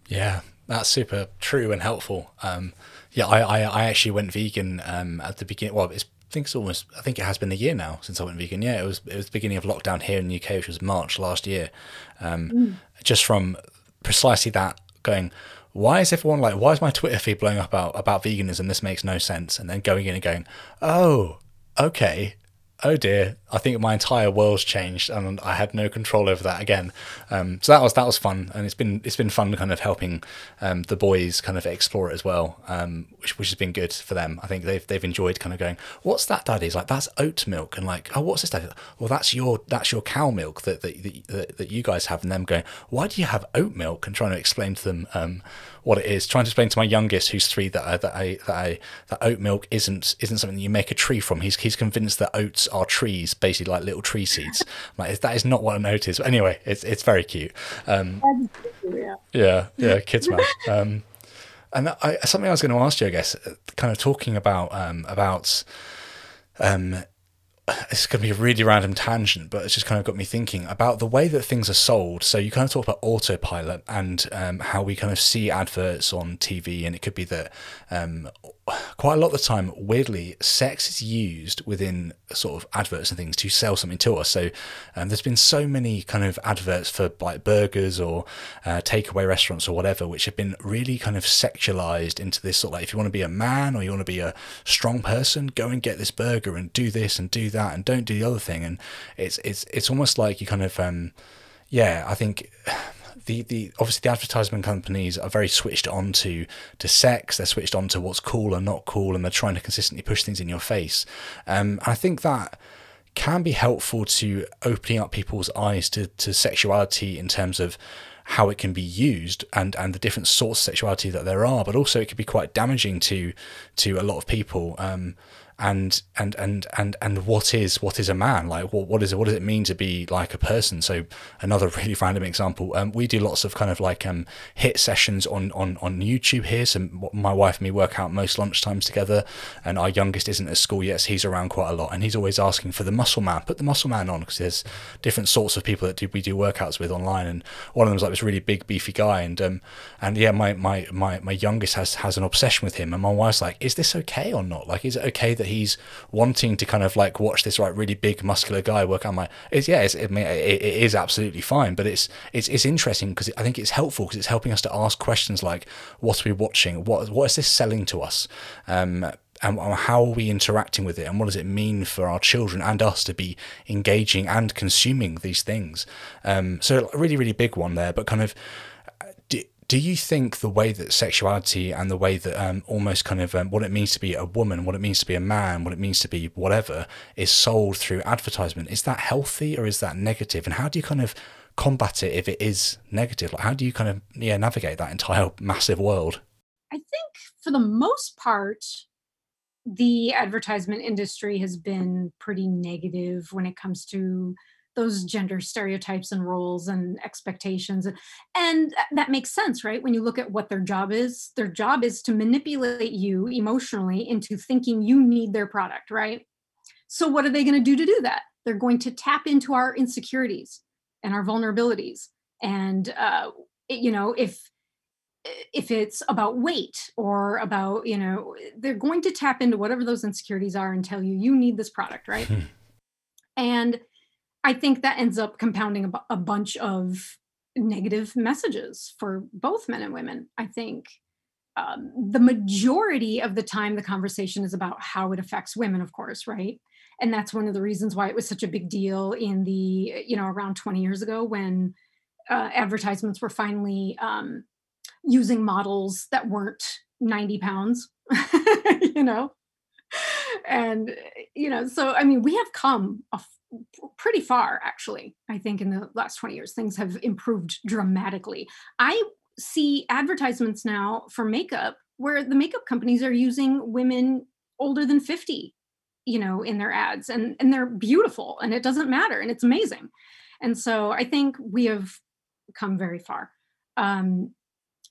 [SPEAKER 1] Yeah, that's super true and helpful. Um, yeah, I, I, I actually went vegan um, at the beginning. Well, it's think it's almost. I think it has been a year now since I went vegan. Yeah, it was. It was the beginning of lockdown here in the UK, which was March last year. Um, mm. Just from precisely that going. Why is everyone like? Why is my Twitter feed blowing up about about veganism? This makes no sense. And then going in and going, oh, okay, oh dear, I think my entire world's changed, and I had no control over that again. Um, so that was that was fun, and it's been it's been fun kind of helping um, the boys kind of explore it as well, um, which which has been good for them. I think they've they've enjoyed kind of going, what's that, Daddy? Like that's oat milk, and like, oh, what's this, Daddy? Well, that's your that's your cow milk that that that, that you guys have, and them going, why do you have oat milk? And trying to explain to them um, what it is. Trying to explain to my youngest, who's three, that I, that I that I that oat milk isn't isn't something that you make a tree from. He's he's convinced that oats are trees, basically like little tree seeds. (laughs) like that is not what I noticed. But anyway, it's it's very cute. Um, yeah, yeah, kids (laughs) man. Um, and I, something I was going to ask you, I guess, kind of talking about um, about um, it's going to be a really random tangent, but it's just kind of got me thinking about the way that things are sold. So you kind of talk about autopilot and um, how we kind of see adverts on TV, and it could be that um, quite a lot of the time, weirdly, sex is used within sort of adverts and things to sell something to us. So um, there's been so many kind of adverts for like burgers or uh, takeaway restaurants or whatever, which have been really kind of sexualized into this sort of like if you want to be a man or you want to be a strong person, go and get this burger and do this and do that and don't do the other thing. And it's it's it's almost like you kind of um, yeah, I think the, the obviously the advertisement companies are very switched on to, to sex. They're switched on to what's cool and not cool, and they're trying to consistently push things in your face. Um, I think that can be helpful to opening up people's eyes to, to sexuality in terms of how it can be used and and the different sorts of sexuality that there are but also it could be quite damaging to to a lot of people um, and and and and and what is what is a man? Like what what is it what does it mean to be like a person? So another (laughs) really random example um, we do lots of kind of like um HIIT sessions on on on youtube here. So my wife and me work out most lunchtimes together and our youngest isn't at school yet so he's around quite a lot and he's always asking for the muscle man. Put the muscle man on because there's different sorts of people that do, we do workouts with online and one of them's like this really big beefy guy and um and yeah my my my, my youngest has has an obsession with him and my wife's like is this okay or not? Like is it okay that that he's wanting to kind of like watch this like really big muscular guy work on my it's yeah it's, it, it, it is absolutely fine but it's it's it's interesting because I think it's helpful because it's helping us to ask questions like what are we watching? What what is this selling to us? Um and how are we interacting with it? And what does it mean for our children and us to be engaging and consuming these things? Um, so a really really big one there but kind of do, you think the way that sexuality and the way that um, almost kind of um, what it means to be a woman what it means to be a man what it means to be whatever is sold through advertisement is that healthy or is that negative? And how do you kind of combat it if it is negative? Like how do you kind of yeah navigate that entire (laughs) massive world?
[SPEAKER 2] I think for the most part the advertisement industry has been pretty negative when it comes to those gender stereotypes and roles and expectations and that makes sense right? When you look at what their job is their job is to manipulate you emotionally into thinking you need their product right? So what are they going to do to do that? They're going to tap into our insecurities and our vulnerabilities and uh, you know if if it's about weight or about you know they're going to tap into whatever those insecurities are and tell you you need this product right? Hmm. and i think that ends up compounding a, bunch of negative messages for both men and women i think um, the majority of the time the conversation is about how it affects women of course right and that's one of the reasons why it was such a big deal in the you know around 20 years ago when uh, advertisements were finally um, using models that weren't 90 pounds, (laughs) you know? And, you know, so I mean, we have come pretty far, actually, I think, in the last 20 years. Things have improved dramatically. I see advertisements now for makeup where the makeup companies are using women older than 50 you know in their ads and and they're beautiful and it doesn't matter and it's amazing and so i think we have come very far um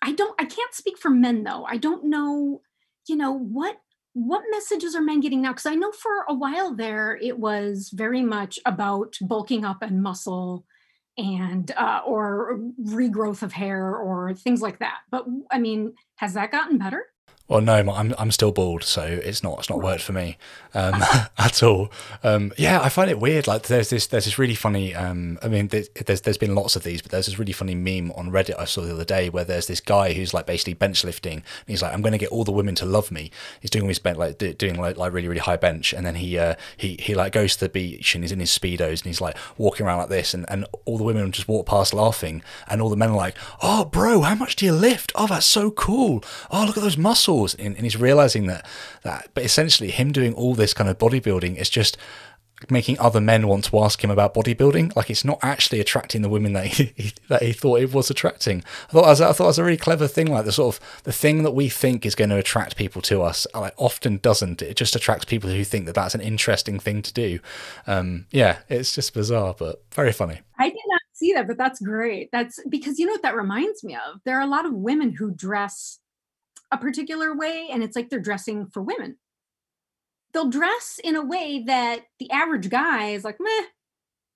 [SPEAKER 2] I don't I can't speak for men though. I don't know, you know, what what messages are men getting now? Because I know for a while there it was very much about bulking up and muscle and uh, or regrowth of hair or things like that. But I mean, has that gotten better?
[SPEAKER 1] Well, no, I'm I'm still bald, so it's not it's not worked for me um, (laughs) at all. Um, yeah, I find it weird. Like there's this there's this really funny. Um, I mean, there's there's been lots of these, but there's this really funny meme on Reddit I saw the other day where there's this guy who's like basically bench lifting, and he's like, I'm going to get all the women to love me. He's doing his bench like doing like, like really really high bench, and then he uh, he he like goes to the beach and he's in his speedos and he's like walking around like this, and and all the women just walk past laughing, and all the men are like, Oh, bro, how much do you lift? Oh, that's so cool. Oh, look at those muscles and, and he's realizing that that but essentially him doing all this kind of bodybuilding is just making other men want to ask him about bodybuilding. Like it's not actually attracting the women that he, (laughs) he that he thought it was attracting. I thought was, I thought it was a really clever thing. Like the sort of the thing that we think is going to attract people to us, like often doesn't. It just attracts people who think that that's an interesting thing to do. Um, yeah, it's just bizarre, but very funny.
[SPEAKER 2] I did not see that, but that's great. That's because you know what that reminds me of. There are a lot of women who dress a particular way and it's like they're dressing for women. They'll dress in a way that the average guy is like, meh.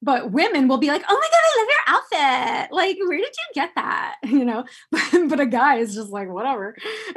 [SPEAKER 2] But women will be like, oh my God, I love your outfit. Like, where did you get that? (laughs) You know, but, (laughs) but a guy is just like, whatever. (laughs)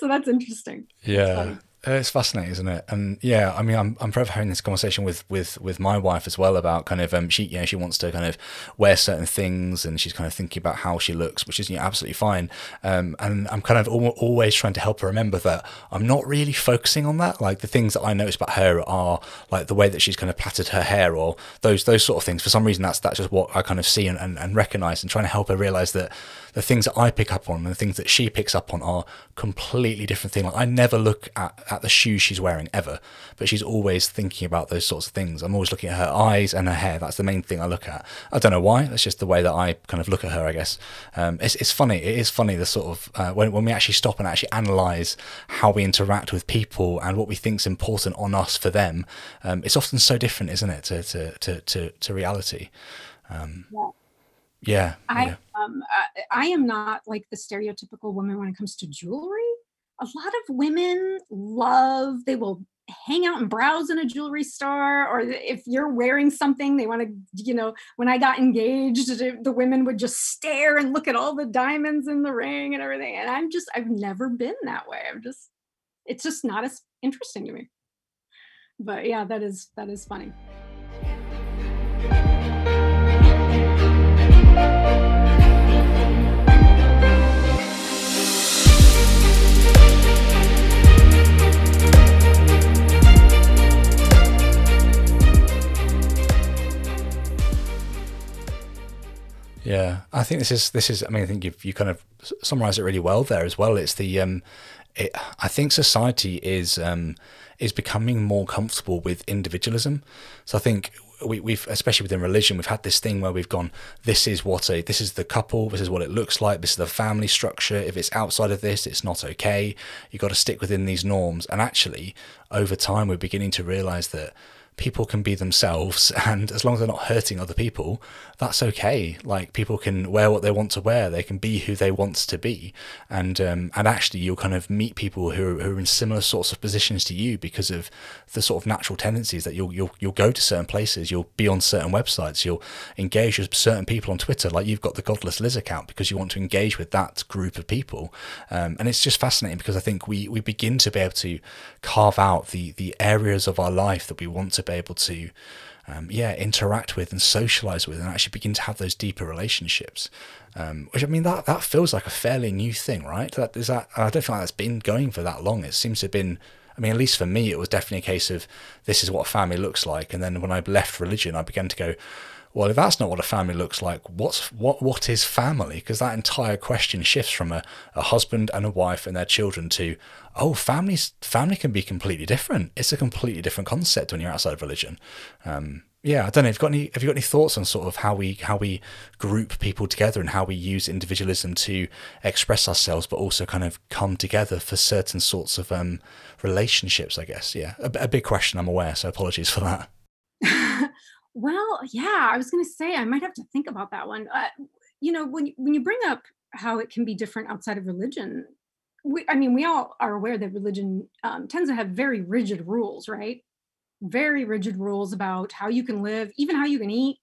[SPEAKER 2] so that's interesting.
[SPEAKER 1] Yeah. Uh, it's fascinating, isn't it? And yeah, I mean, I'm I'm forever having this conversation with with with my wife as well about kind of um she you know she wants to kind of wear certain things and she's kind of thinking about how she looks, which is you know, absolutely fine. Um, and I'm kind of al- always trying to help her remember that I'm not really focusing on that. Like the things that I notice about her are like the way that she's kind of plaited her hair or those those sort of things. For some reason, that's that's just what I kind of see and, and, and recognize and trying to help her realize that the things that I pick up on and the things that she picks up on are completely different things. Like I never look at, at the shoes she's wearing ever, but she's always thinking about those sorts of things. I'm always looking at her eyes and her hair. That's the main thing I look at. I don't know why. That's just the way that I kind of look at her, I guess. Um, it's, it's funny. It is funny the sort of uh, when, when we actually stop and actually analyze how we interact with people and what we think is important on us for them. Um, it's often so different, isn't it, to, to, to, to, to reality. Um, yeah. Yeah.
[SPEAKER 2] I
[SPEAKER 1] yeah.
[SPEAKER 2] um I, I am not like the stereotypical woman when it comes to jewelry. A lot of women love they will hang out and browse in a jewelry store or if you're wearing something they want to you know when i got engaged the women would just stare and look at all the diamonds in the ring and everything and i'm just i've never been that way i'm just it's just not as interesting to me but yeah that is that is funny
[SPEAKER 1] think this is this is. I mean, I think you've you kind of summarised it really well there as well. It's the um, it, I think society is um, is becoming more comfortable with individualism. So I think we, we've especially within religion we've had this thing where we've gone this is what a this is the couple this is what it looks like this is the family structure if it's outside of this it's not okay you've got to stick within these norms and actually over time we're beginning to realize that people can be themselves (laughs) and as long as they're not hurting other people that's okay. Like people can wear what they want to wear. They can be who they want to be. And um, and actually you'll kind of meet people who are, who are in similar sorts of positions to you because of the sort of natural tendencies that you'll you'll you'll go to certain places you'll be on certain websites you'll engage with certain people on Twitter. Like you've got the godless Liz account because you want to engage with that group of people. Um, and it's just fascinating because I think we we begin to be able to carve out the the areas of our life that we want to be able to um, yeah interact with and socialize with and actually begin to have those deeper relationships. Um, which I mean that that feels like a fairly new thing right? That is that I don't feel like that's been going for that long. It seems to have been I mean at least for me it was definitely a case of this is what a family looks like. And then when I left religion I began to go well, if that's not what a family looks like, what's what what is family? Because that entire question shifts from a, a husband and a wife and their children to, oh, families family can be completely different. It's a completely different concept when you're outside of religion. Um, yeah, I don't know. Have you got any have you got any thoughts on sort of how we how we group people together and how we use individualism to express ourselves, but also kind of come together for certain sorts of um, relationships? I guess. Yeah, a, a big question. I'm aware, so apologies for that. (laughs)
[SPEAKER 2] Well, yeah, I was going to say I might have to think about that one. Uh, you know, when when you bring up how it can be different outside of religion, we, I mean, we all are aware that religion um, tends to have very rigid rules, right? Very rigid rules about how you can live, even how you can eat.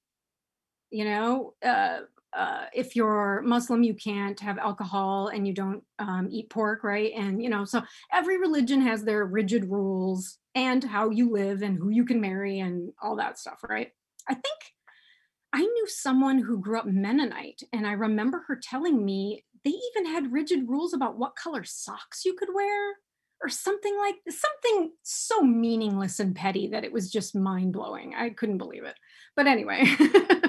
[SPEAKER 2] You know, uh, uh, if you're Muslim, you can't have alcohol and you don't um, eat pork, right? And you know, so every religion has their rigid rules and how you live and who you can marry and all that stuff, right? I think I knew someone who grew up Mennonite, and I remember her telling me they even had rigid rules about what color socks you could wear or something like something so meaningless and petty that it was just mind blowing. I couldn't believe it. But anyway,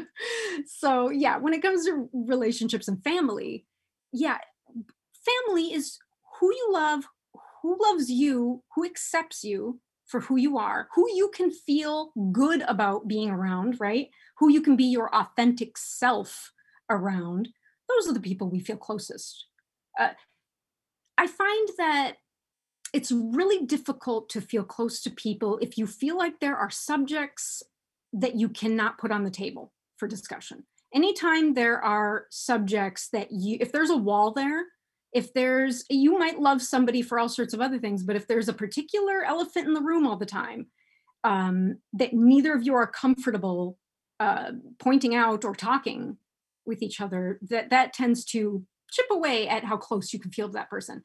[SPEAKER 2] (laughs) so yeah, when it comes to relationships and family, yeah, family is who you love, who loves you, who accepts you, for who you are, who you can feel good about being around, right? Who you can be your authentic self around. Those are the people we feel closest. Uh, I find that it's really difficult to feel close to people if you feel like there are subjects that you cannot put on the table for discussion. Anytime there are subjects that you, if there's a wall there, if there's you might love somebody for all sorts of other things but if there's a particular elephant in the room all the time um, that neither of you are comfortable uh, pointing out or talking with each other that that tends to chip away at how close you can feel to that person.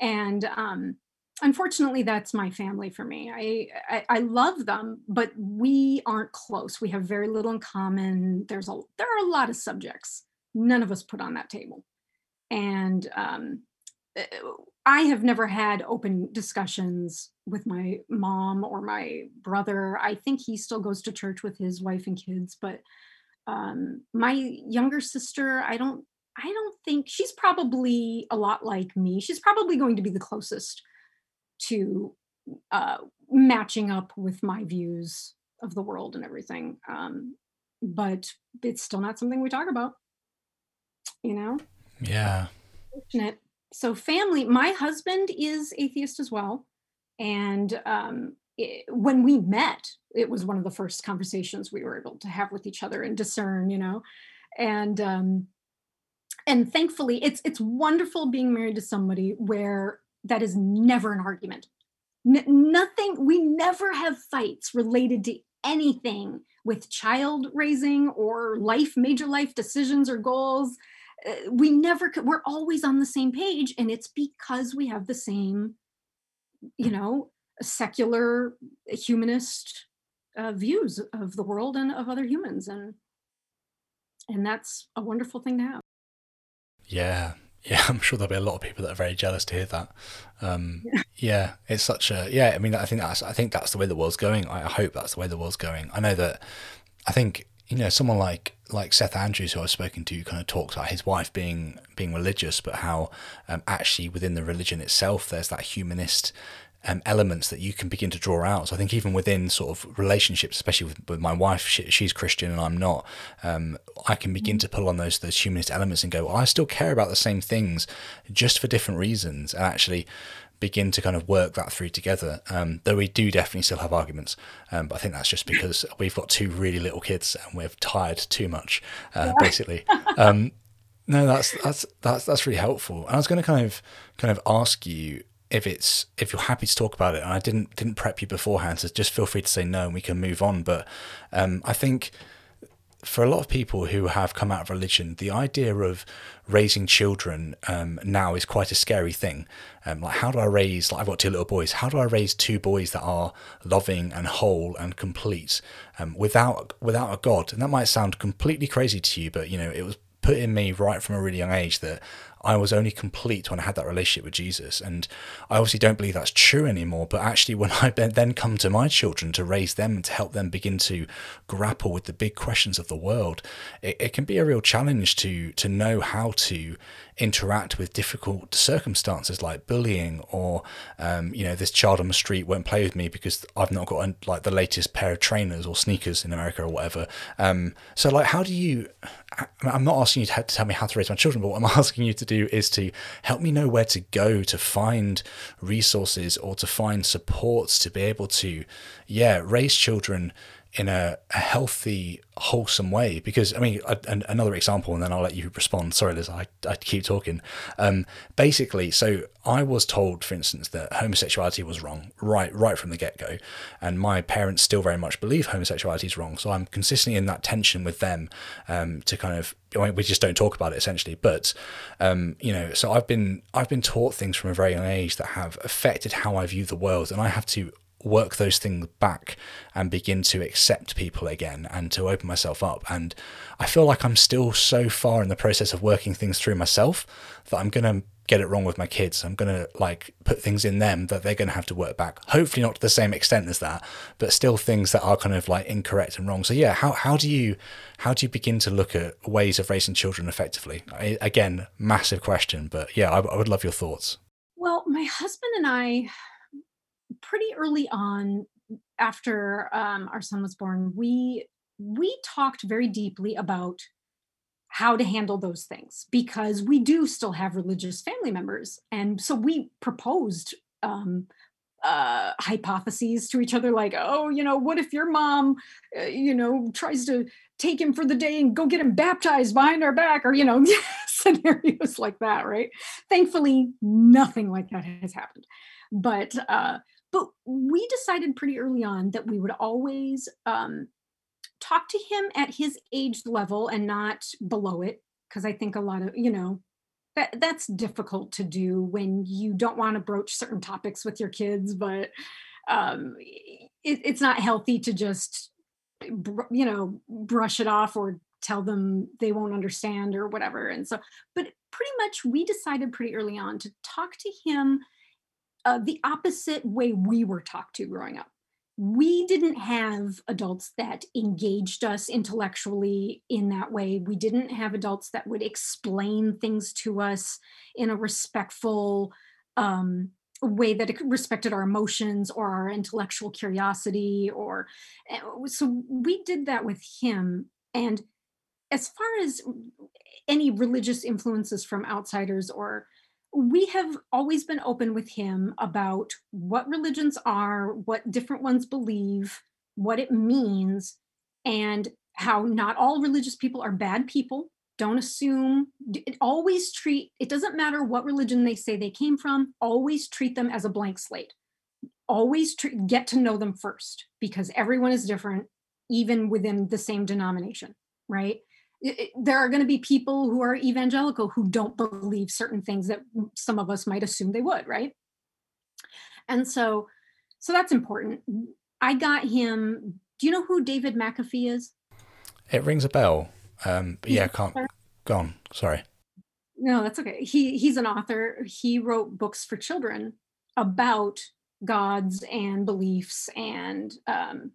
[SPEAKER 2] And um, unfortunately that's my family for me. I, I, I love them but we aren't close. We have very little in common. There's a there are a lot of subjects none of us put on that table and um, eh, I have never had open discussions with my mom or my brother. I think he still goes to church with his wife and kids, but um, my younger sister, I don't, I don't think she's probably a lot like me. She's probably going to be the closest to uh, matching up with my views of the world and everything. Um, but it's still not something we talk about, you know?
[SPEAKER 1] Yeah.
[SPEAKER 2] So family, my husband is atheist as well. And um, it, when we met, it was one of the first conversations we were able to have with each other and discern, you know. And um, and thankfully, it's it's wonderful being married to somebody where that is never an argument. N- nothing. We never have fights related to anything with child raising or life, major life decisions or goals. Uh, we never could we're always on the same page and it's because we have the same you know secular humanist uh, views of the world and of other humans and and that's a wonderful thing to have
[SPEAKER 1] yeah yeah (laughs) i'm sure there'll be a lot of people that are very jealous to hear that um, yeah. (laughs) yeah. it's such a yeah i mean i think that's i think that's the way the world's going i hope that's the way the world's going i know that i think you know someone like like Seth Andrews, who I've spoken to, kind of talks about his wife being being religious, but how um, actually within the religion itself, there's that humanist um, elements that you can begin to draw out. So I think even within sort of relationships, especially with, with my wife, she, she's Christian and I'm not. Um, I can begin to pull on those those humanist elements and go, well, I still care about the same things, just for different reasons, and actually begin to kind of work that through together. Um, though we do definitely still have arguments, um, but I think that's just because we've got two really little kids and we've tired too much, uh, basically. Um, no, that's that's that's that's really helpful. And I was going to kind of kind of ask you if it's if you're happy to talk about it and i didn't didn't prep you beforehand so just feel free to say no and we can move on but um, i think for a lot of people who have come out of religion the idea of raising children um, now is quite a scary thing. Um, like how do i raise like i've got two little boys. How do i raise two boys that are loving and whole and complete um, without without a god? And that might sound completely crazy to you but you know it was put in me right from a really young age that I was only complete when I had that relationship with Jesus. And I obviously don't believe that's true anymore. But actually, (laughs) when I then come to my children to raise them and to help them begin to grapple with the big questions of the world, it, it can be a real challenge to to know how to interact with difficult circumstances like bullying or um, you know this child on the street won't play with me because I've not got like the latest pair of trainers or sneakers in America or whatever. Um, so like, how do you? I'm not asking you to tell me how to raise my children, but what I'm (laughs) asking you to do is to help me know where to go to find resources or to find supports to be able to, yeah, raise children in a, a healthy, wholesome way. Because, I mean, a, a, another example, and then I'll let you respond. Sorry, Liz, I, I keep talking. Um, basically, so I was told, for instance, that homosexuality was wrong right right from the get go. And my parents still very much believe homosexuality is wrong. So I'm consistently in that tension with them um, to kind of I mean, we just don't talk about it essentially. But um, you know, so I've been I've been taught things from a very young age that have affected how I view the world, and I have to work those things back and begin to accept people again and to open myself up. And I feel like I'm still so far in the process of working things through myself that I'm going to get it wrong with my kids. I'm going to like put things in them that they're going to have to work back. Hopefully not to the same extent as that, but still things that are kind of like incorrect and wrong. So yeah, how, how do you, how do you begin to look at ways of raising children effectively? I, again, massive question, but yeah, I, I would love your thoughts.
[SPEAKER 2] Well, my husband and I pretty early on after um, our son was born, we we talked very deeply about how to handle those things because we do still have religious family members, and so we proposed um, uh, hypotheses to each other, like, oh, you know, what if your mom, uh, you know, tries to take him for the day and go get him baptized behind our back, or you know, (laughs) scenarios like that, right? Thankfully, nothing like that has happened, but. Uh, but we decided pretty early on that we would always um, talk to him at his age level and not below it. Because I think a lot of, you know, that that's difficult to do when you don't want to broach certain topics with your kids, but um, it, it's not healthy to just, you know, brush it off or tell them they won't understand or whatever. And so, but pretty much we decided pretty early on to talk to him uh, the opposite way we were talked to growing up. We didn't have adults that engaged us intellectually in that way. We didn't have adults that would explain things to us in a respectful um, way that respected our emotions or our intellectual curiosity. Or eh, so we did that with him. And as far as any religious influences from outsiders or we have always been open with him about what religions are, what different ones believe, what it means, and how not all religious people are bad people. Don't assume, always treat, it doesn't matter what religion they say they came from, always treat them as a blank slate. Always get to know them first because everyone is different, even within the same denomination, right? It, there are going to be people who are evangelical who don't believe certain things that some of us might assume they would right? And so so that's important. I got him do you know who david mcafee is?
[SPEAKER 1] It rings a bell um yeah i can't go on sorry.
[SPEAKER 2] No that's okay. He he's an author. He wrote books for children about gods and beliefs and um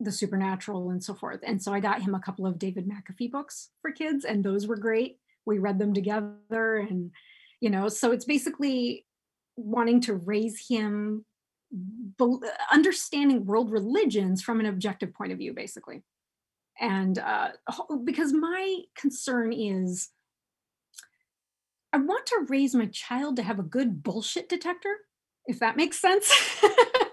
[SPEAKER 2] the supernatural and so forth. And so I got him a couple of David McAfee books for kids, and those were great. We read them together, and you know, so it's basically wanting to raise him understanding world religions from an objective point of view, basically. And uh, because my concern is, I want to raise my child to have a good bullshit detector, if that makes sense. (laughs)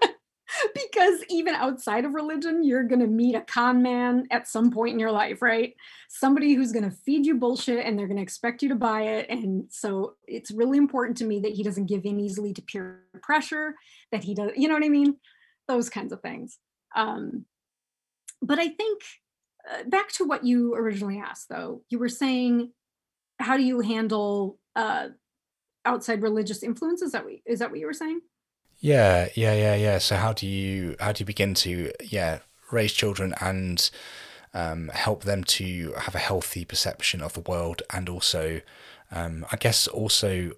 [SPEAKER 2] because even outside of religion, you're going to meet a con man at some point in your life, right? Somebody who's going to feed you bullshit and they're going to expect you to buy it. And so it's really important to me that he doesn't give in easily to peer pressure, that he does, you know what I mean? Those kinds of things. Um, but I think uh, back to what you originally asked, though, you were saying, how do you handle uh, outside religious influences? Is that, is that what you were saying?
[SPEAKER 1] Yeah, yeah, yeah, yeah. So how do you how do you begin to yeah raise children and um, help them to have a healthy perception of the world and also um, I guess also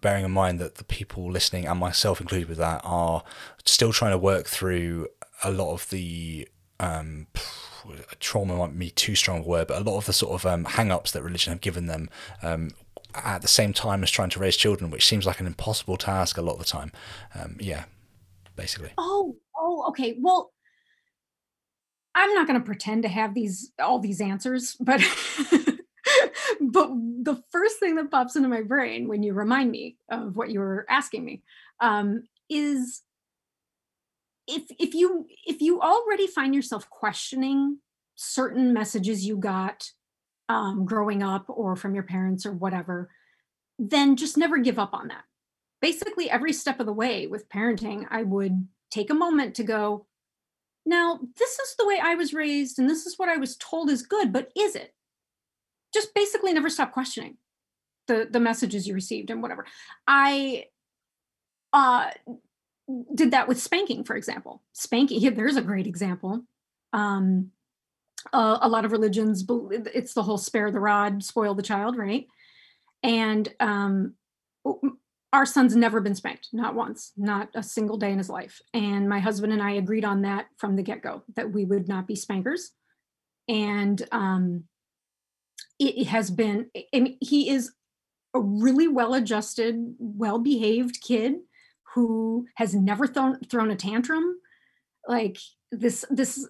[SPEAKER 1] bearing in mind that the people listening and myself included with that are still trying to work through a lot of the um, trauma might be too strong a word, but a lot of the sort of um, hang-ups that religion have given them um, at the same time as trying to raise children, which seems like an impossible task a lot of the time. Um, yeah, basically.
[SPEAKER 2] Oh, oh, okay. Well, I'm not going to pretend to have these all these answers, but (laughs) but the first thing that pops into my brain when you remind me of what you were asking me um, is if if you if you already find yourself questioning certain messages you got um, growing up or from your parents or whatever, then just never give up on that. Basically, every step of the way with parenting, I would take a moment to go, now, this is the way I was raised, and this is what I was told is good, but is it? Just basically never stop questioning the, the messages you received and whatever. I uh, did that with spanking, for example. Spanking, yeah, (laughs) there's a great example. Um, uh, a lot of religions it's the whole spare the rod spoil the child right? And um, our son's never been spanked not once not a single day in his life. And my husband and i agreed on that from the get-go that we would not be spankers. And um, it has been and he is a really well adjusted well behaved kid who has never thrown thrown a tantrum. Like this this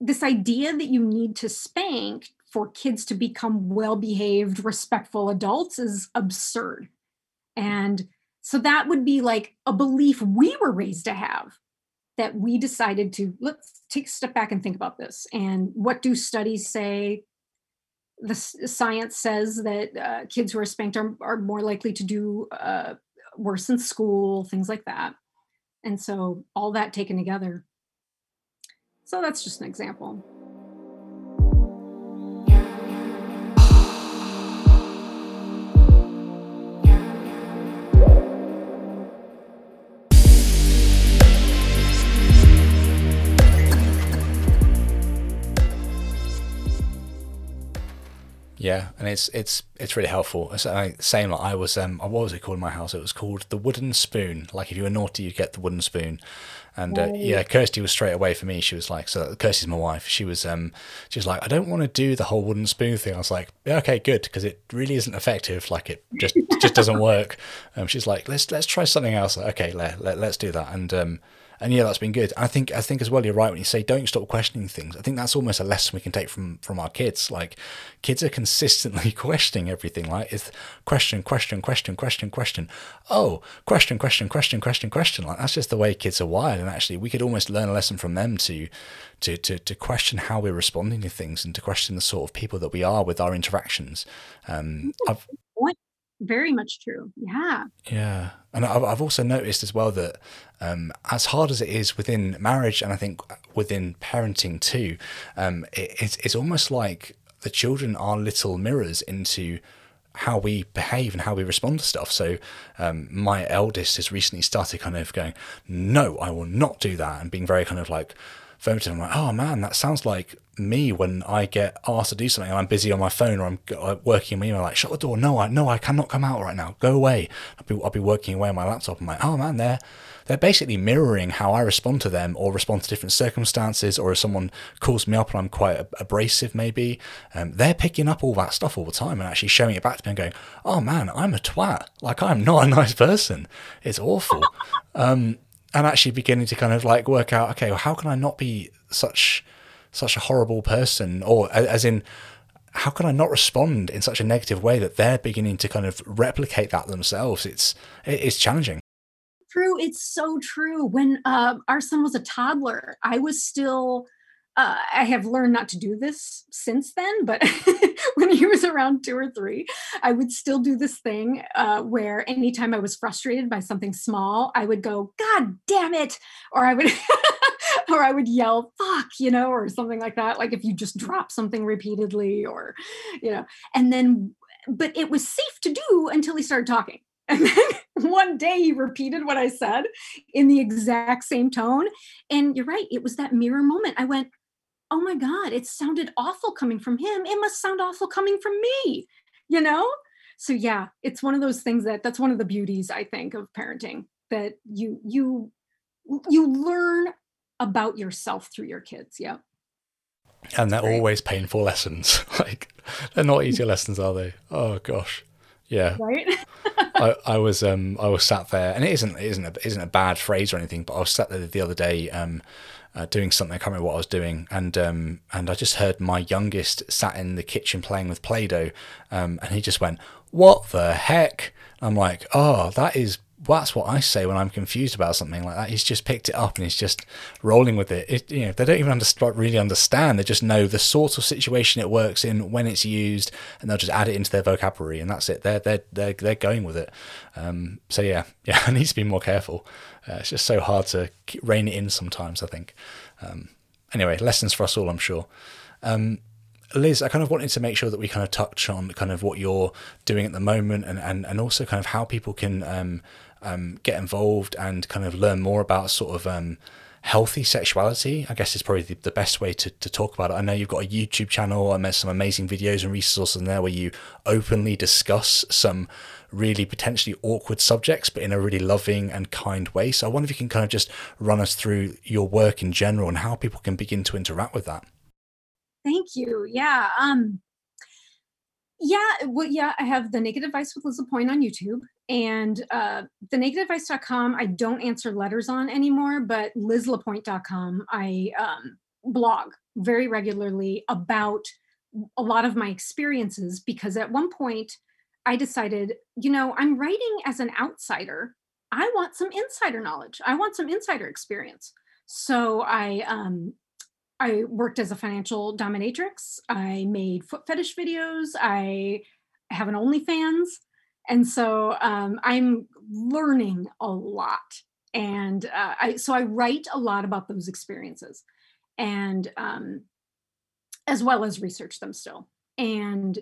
[SPEAKER 2] this idea that you need to spank for kids to become well behaved, respectful adults is absurd. And so that would be like a belief we were raised to have that we decided to let's take a step back and think about this. And what do studies say? The science says that uh, kids who are spanked are, are more likely to do uh, worse in school, things like that. And so, all that taken together, so that's just an example.
[SPEAKER 1] Yeah, and it's it's it's really helpful. It's same like I was um what was it called in my house? It was called the wooden spoon. Like if you were naughty, you get the wooden spoon. And uh, yeah, Kirsty was straight away for me. She was like, so Kirsty's my wife. She was um she was like, I don't want to do the whole wooden spoon thing. I was like, yeah, okay, good, because it really isn't effective. Like it just just doesn't work. Um, she's like, let's let's try something else. Like, okay, let, let let's do that. And um and yeah, that's been good. I think I think as well. You're right when you say don't stop questioning things. I think that's almost a lesson we can take from from our kids. Like kids are consistently (laughs) questioning everything. Like it's question, question, question, question, question. Oh, question, question, question, question, question. Like that's just the way kids are wired. And actually, we could almost learn a lesson from them to to to to question how we're responding to things and to question the sort of people that we are with our interactions. Um, I've
[SPEAKER 2] very much true. Yeah.
[SPEAKER 1] Yeah. And I've, also noticed as well that um, as hard as it is within marriage and I think within parenting too, um, it, it's, it's almost like the children are little mirrors into how we behave and how we respond to stuff. So um, my eldest has recently started kind of going, no, I will not do that, and being very kind of like, voted. I'm like, oh man, that sounds like me when I get asked to do something and I'm busy on my phone or I'm working on my email. Like, shut the door. No, I no, I cannot come out right now. Go away. I'll be I'll be working away on my laptop. I'm like, oh man, they're they're basically mirroring how I respond to them or respond to different circumstances, or if someone calls me up and I'm quite abrasive, maybe um, they're picking up all that stuff all the time and actually showing it back to me and going, "Oh man, I'm a twat. Like I'm not a (laughs) nice person. It's awful." um, and actually beginning to kind of like work out, okay, well, how can I not be such such a horrible person, or as in how can I not respond in such a negative way that they're beginning to kind of replicate that themselves? It's it's challenging.
[SPEAKER 2] True, it's so true. When uh, our son was a toddler, I was still. Uh, I have learned not to do this since then, but (laughs) when he was around two or three, I would still do this thing uh, where anytime I was frustrated by something small, I would go, God damn it! Or I would (laughs) (laughs) or I would yell, fuck, you know, or something like that. Like if you just drop something repeatedly or, you know, and then, but it was safe to do until he started talking. (laughs) And then one day he repeated what I said in the exact same tone. And you're right, it was that mirror moment. I went, oh my God, it sounded awful coming from him. It must sound awful coming from me, you know? So yeah, it's one of those things that that's one of the beauties, I think, of parenting that you you you learn about yourself through your kids. Yeah.
[SPEAKER 1] And they're always painful lessons. (laughs) like they're not easy lessons, are they? Oh gosh. Yeah.
[SPEAKER 2] Right. (laughs)
[SPEAKER 1] I, I was um I was sat there and it isn't it isn't a isn't a bad phrase or anything, but I was sat there the other day um uh, doing something. I can't remember what I was doing, and um, and I just heard my youngest sat in the kitchen playing with Play-Doh, um, and he just went, "What the heck?" I'm like, "Oh, that is that's what I say when I'm confused about something like that. He's just picked it up and he's just rolling with it. it you know, they don't even really understand. They just know the sort of situation it works in, when it's used, and they'll just add it into their vocabulary, and that's it. They're they're they're, they're going with it. Um, so yeah, (laughs) yeah, I need to be more careful. Uh, it's just so hard to rein it in sometimes. I think. Um, anyway, lessons for us all, I'm sure. Um, Liz, I kind of wanted to make sure that we kind of touch on kind of what you're doing at the moment and, and, and also kind of how people can um, get involved and kind of learn more about sort of um, healthy sexuality, I guess is probably the, the, best way to, to talk about it. I know you've got a YouTube channel and there's some amazing videos and resources in there where you openly discuss some really potentially awkward subjects, but in a really loving and kind way. So I wonder if you can kind of just run us through your work in general and how people can begin to interact with that.
[SPEAKER 2] Thank you. Yeah. Um, yeah, well, yeah, I have the Naked Advice with Liz LaPointe on YouTube and uh, the nakedadvice.com I don't answer letters on anymore, but lizlapointe.com I um, blog very regularly about a lot of my experiences because at one point I decided, you know, I'm writing as an outsider. I want some insider knowledge. I want some insider experience. So I um, I worked as a financial dominatrix. I made foot fetish videos. I have an OnlyFans. And so um, I'm learning a lot. And uh, I, so I write a lot about those experiences and um, as well as research them still. And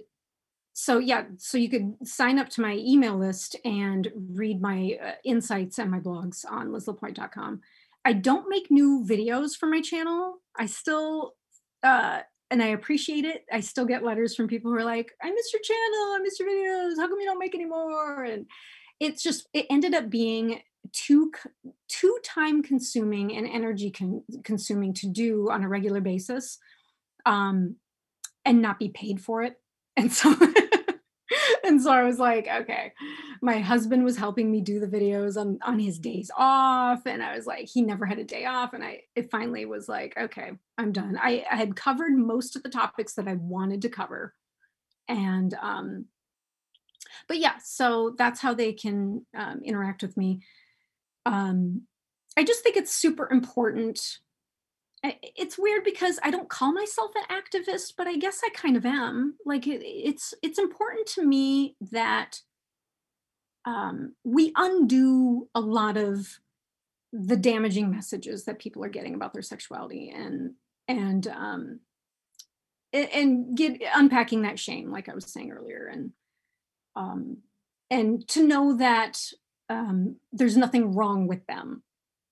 [SPEAKER 2] so, yeah, so you could sign up to my email list and read my uh, insights and my blogs on lizlapointe.com. I don't make new videos for my channel. I still, uh, and I appreciate it. I still get letters from people who are like, I miss your channel, I miss your videos. How come you don't make any more? And it's just, it ended up being too too time consuming and energy con- consuming to do on a regular basis um and not be paid for it and so (laughs) and so I was like, okay. My husband was helping me do the videos on on his days off, and I was like, he never had a day off, and I it finally was like, okay, I'm done. I, I had covered most of the topics that I wanted to cover, and um, but yeah, so that's how they can um, interact with me. Um, I just think it's super important it's weird because I don't call myself an activist, but I guess I kind of am. Like it, it's it's important to me that um, we undo a lot of the damaging messages that people are getting about their sexuality and and um, and get unpacking that shame, like I was saying earlier, and um, and to know that um, there's nothing wrong with them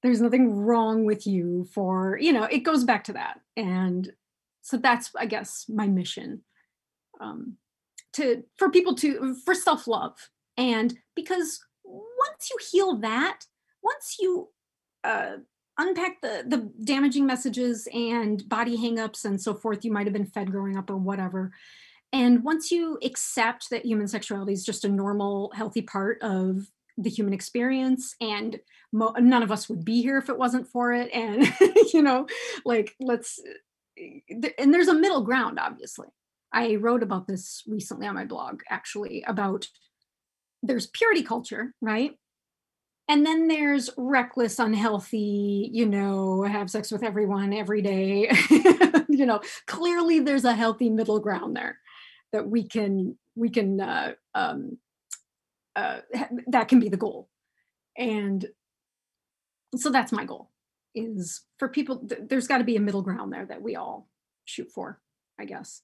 [SPEAKER 2] there's nothing wrong with you for you know it goes back to that and so that's i guess my mission um to for people to for self-love and because once you heal that once you uh, unpack the the damaging messages and body hangups and so forth you might have been fed growing up or whatever. And once you accept that human sexuality is just a normal, healthy part of the human experience, and mo- none of us would be here if it wasn't for it, and (laughs) you know, like let's, and there's a middle ground, obviously. I wrote about this recently on my blog, actually, about there's purity culture, right? And then there's reckless, unhealthy, you know, have sex with everyone every day. (laughs) you know, clearly there's a healthy middle ground there that we can we can uh, um, uh, (laughs) that can be the goal. And so that's my goal is for people th- there's got to be a middle ground there that we all shoot for, I guess.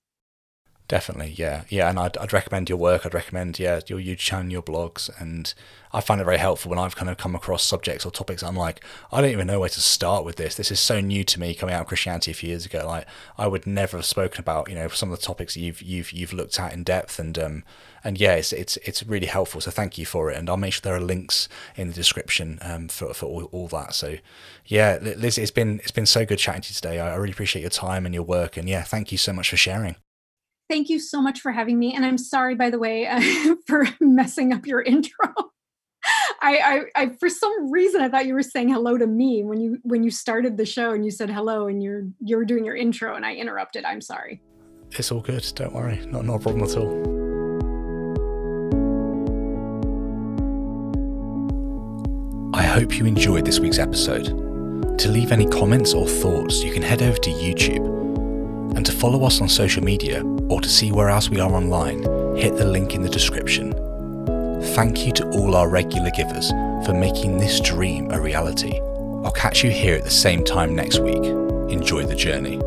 [SPEAKER 1] Definitely, yeah, yeah, and I'd, I'd recommend your work. I'd recommend, yeah, your YouTube channel, your blogs, and I find it very helpful when I've kind of come across subjects or topics. I'm like, I don't even know where to start with this. This is so new to me, coming out of Christianity a few years ago. Like, I would never have spoken about, you know, some of the topics you've you've you've looked at in depth, and um, and yeah, it's it's it's really helpful. So thank you for it, and I'll make sure there are links in the description um for for all, all that. So, yeah, Liz, it's been it's been so good chatting to you today. I really appreciate your time and your work, and yeah, thank you so much for sharing
[SPEAKER 2] thank you so much for having me. And I'm sorry, by the way, uh, (laughs) for messing up your (laughs) intro. I, I, I, for some reason, I thought you were saying hello to me when you when you started the show and you said hello and you're you were doing your intro and I interrupted. I'm sorry.
[SPEAKER 1] It's all good. Don't worry. Not no problem at all. I hope you enjoyed this week's episode. To leave any comments or thoughts, you can head over to YouTube and to follow us on social media or to see where else we are online, hit the link in the description. Thank you to all our regular givers for making this dream a reality. I'll catch you here at the same time next week. Enjoy the journey.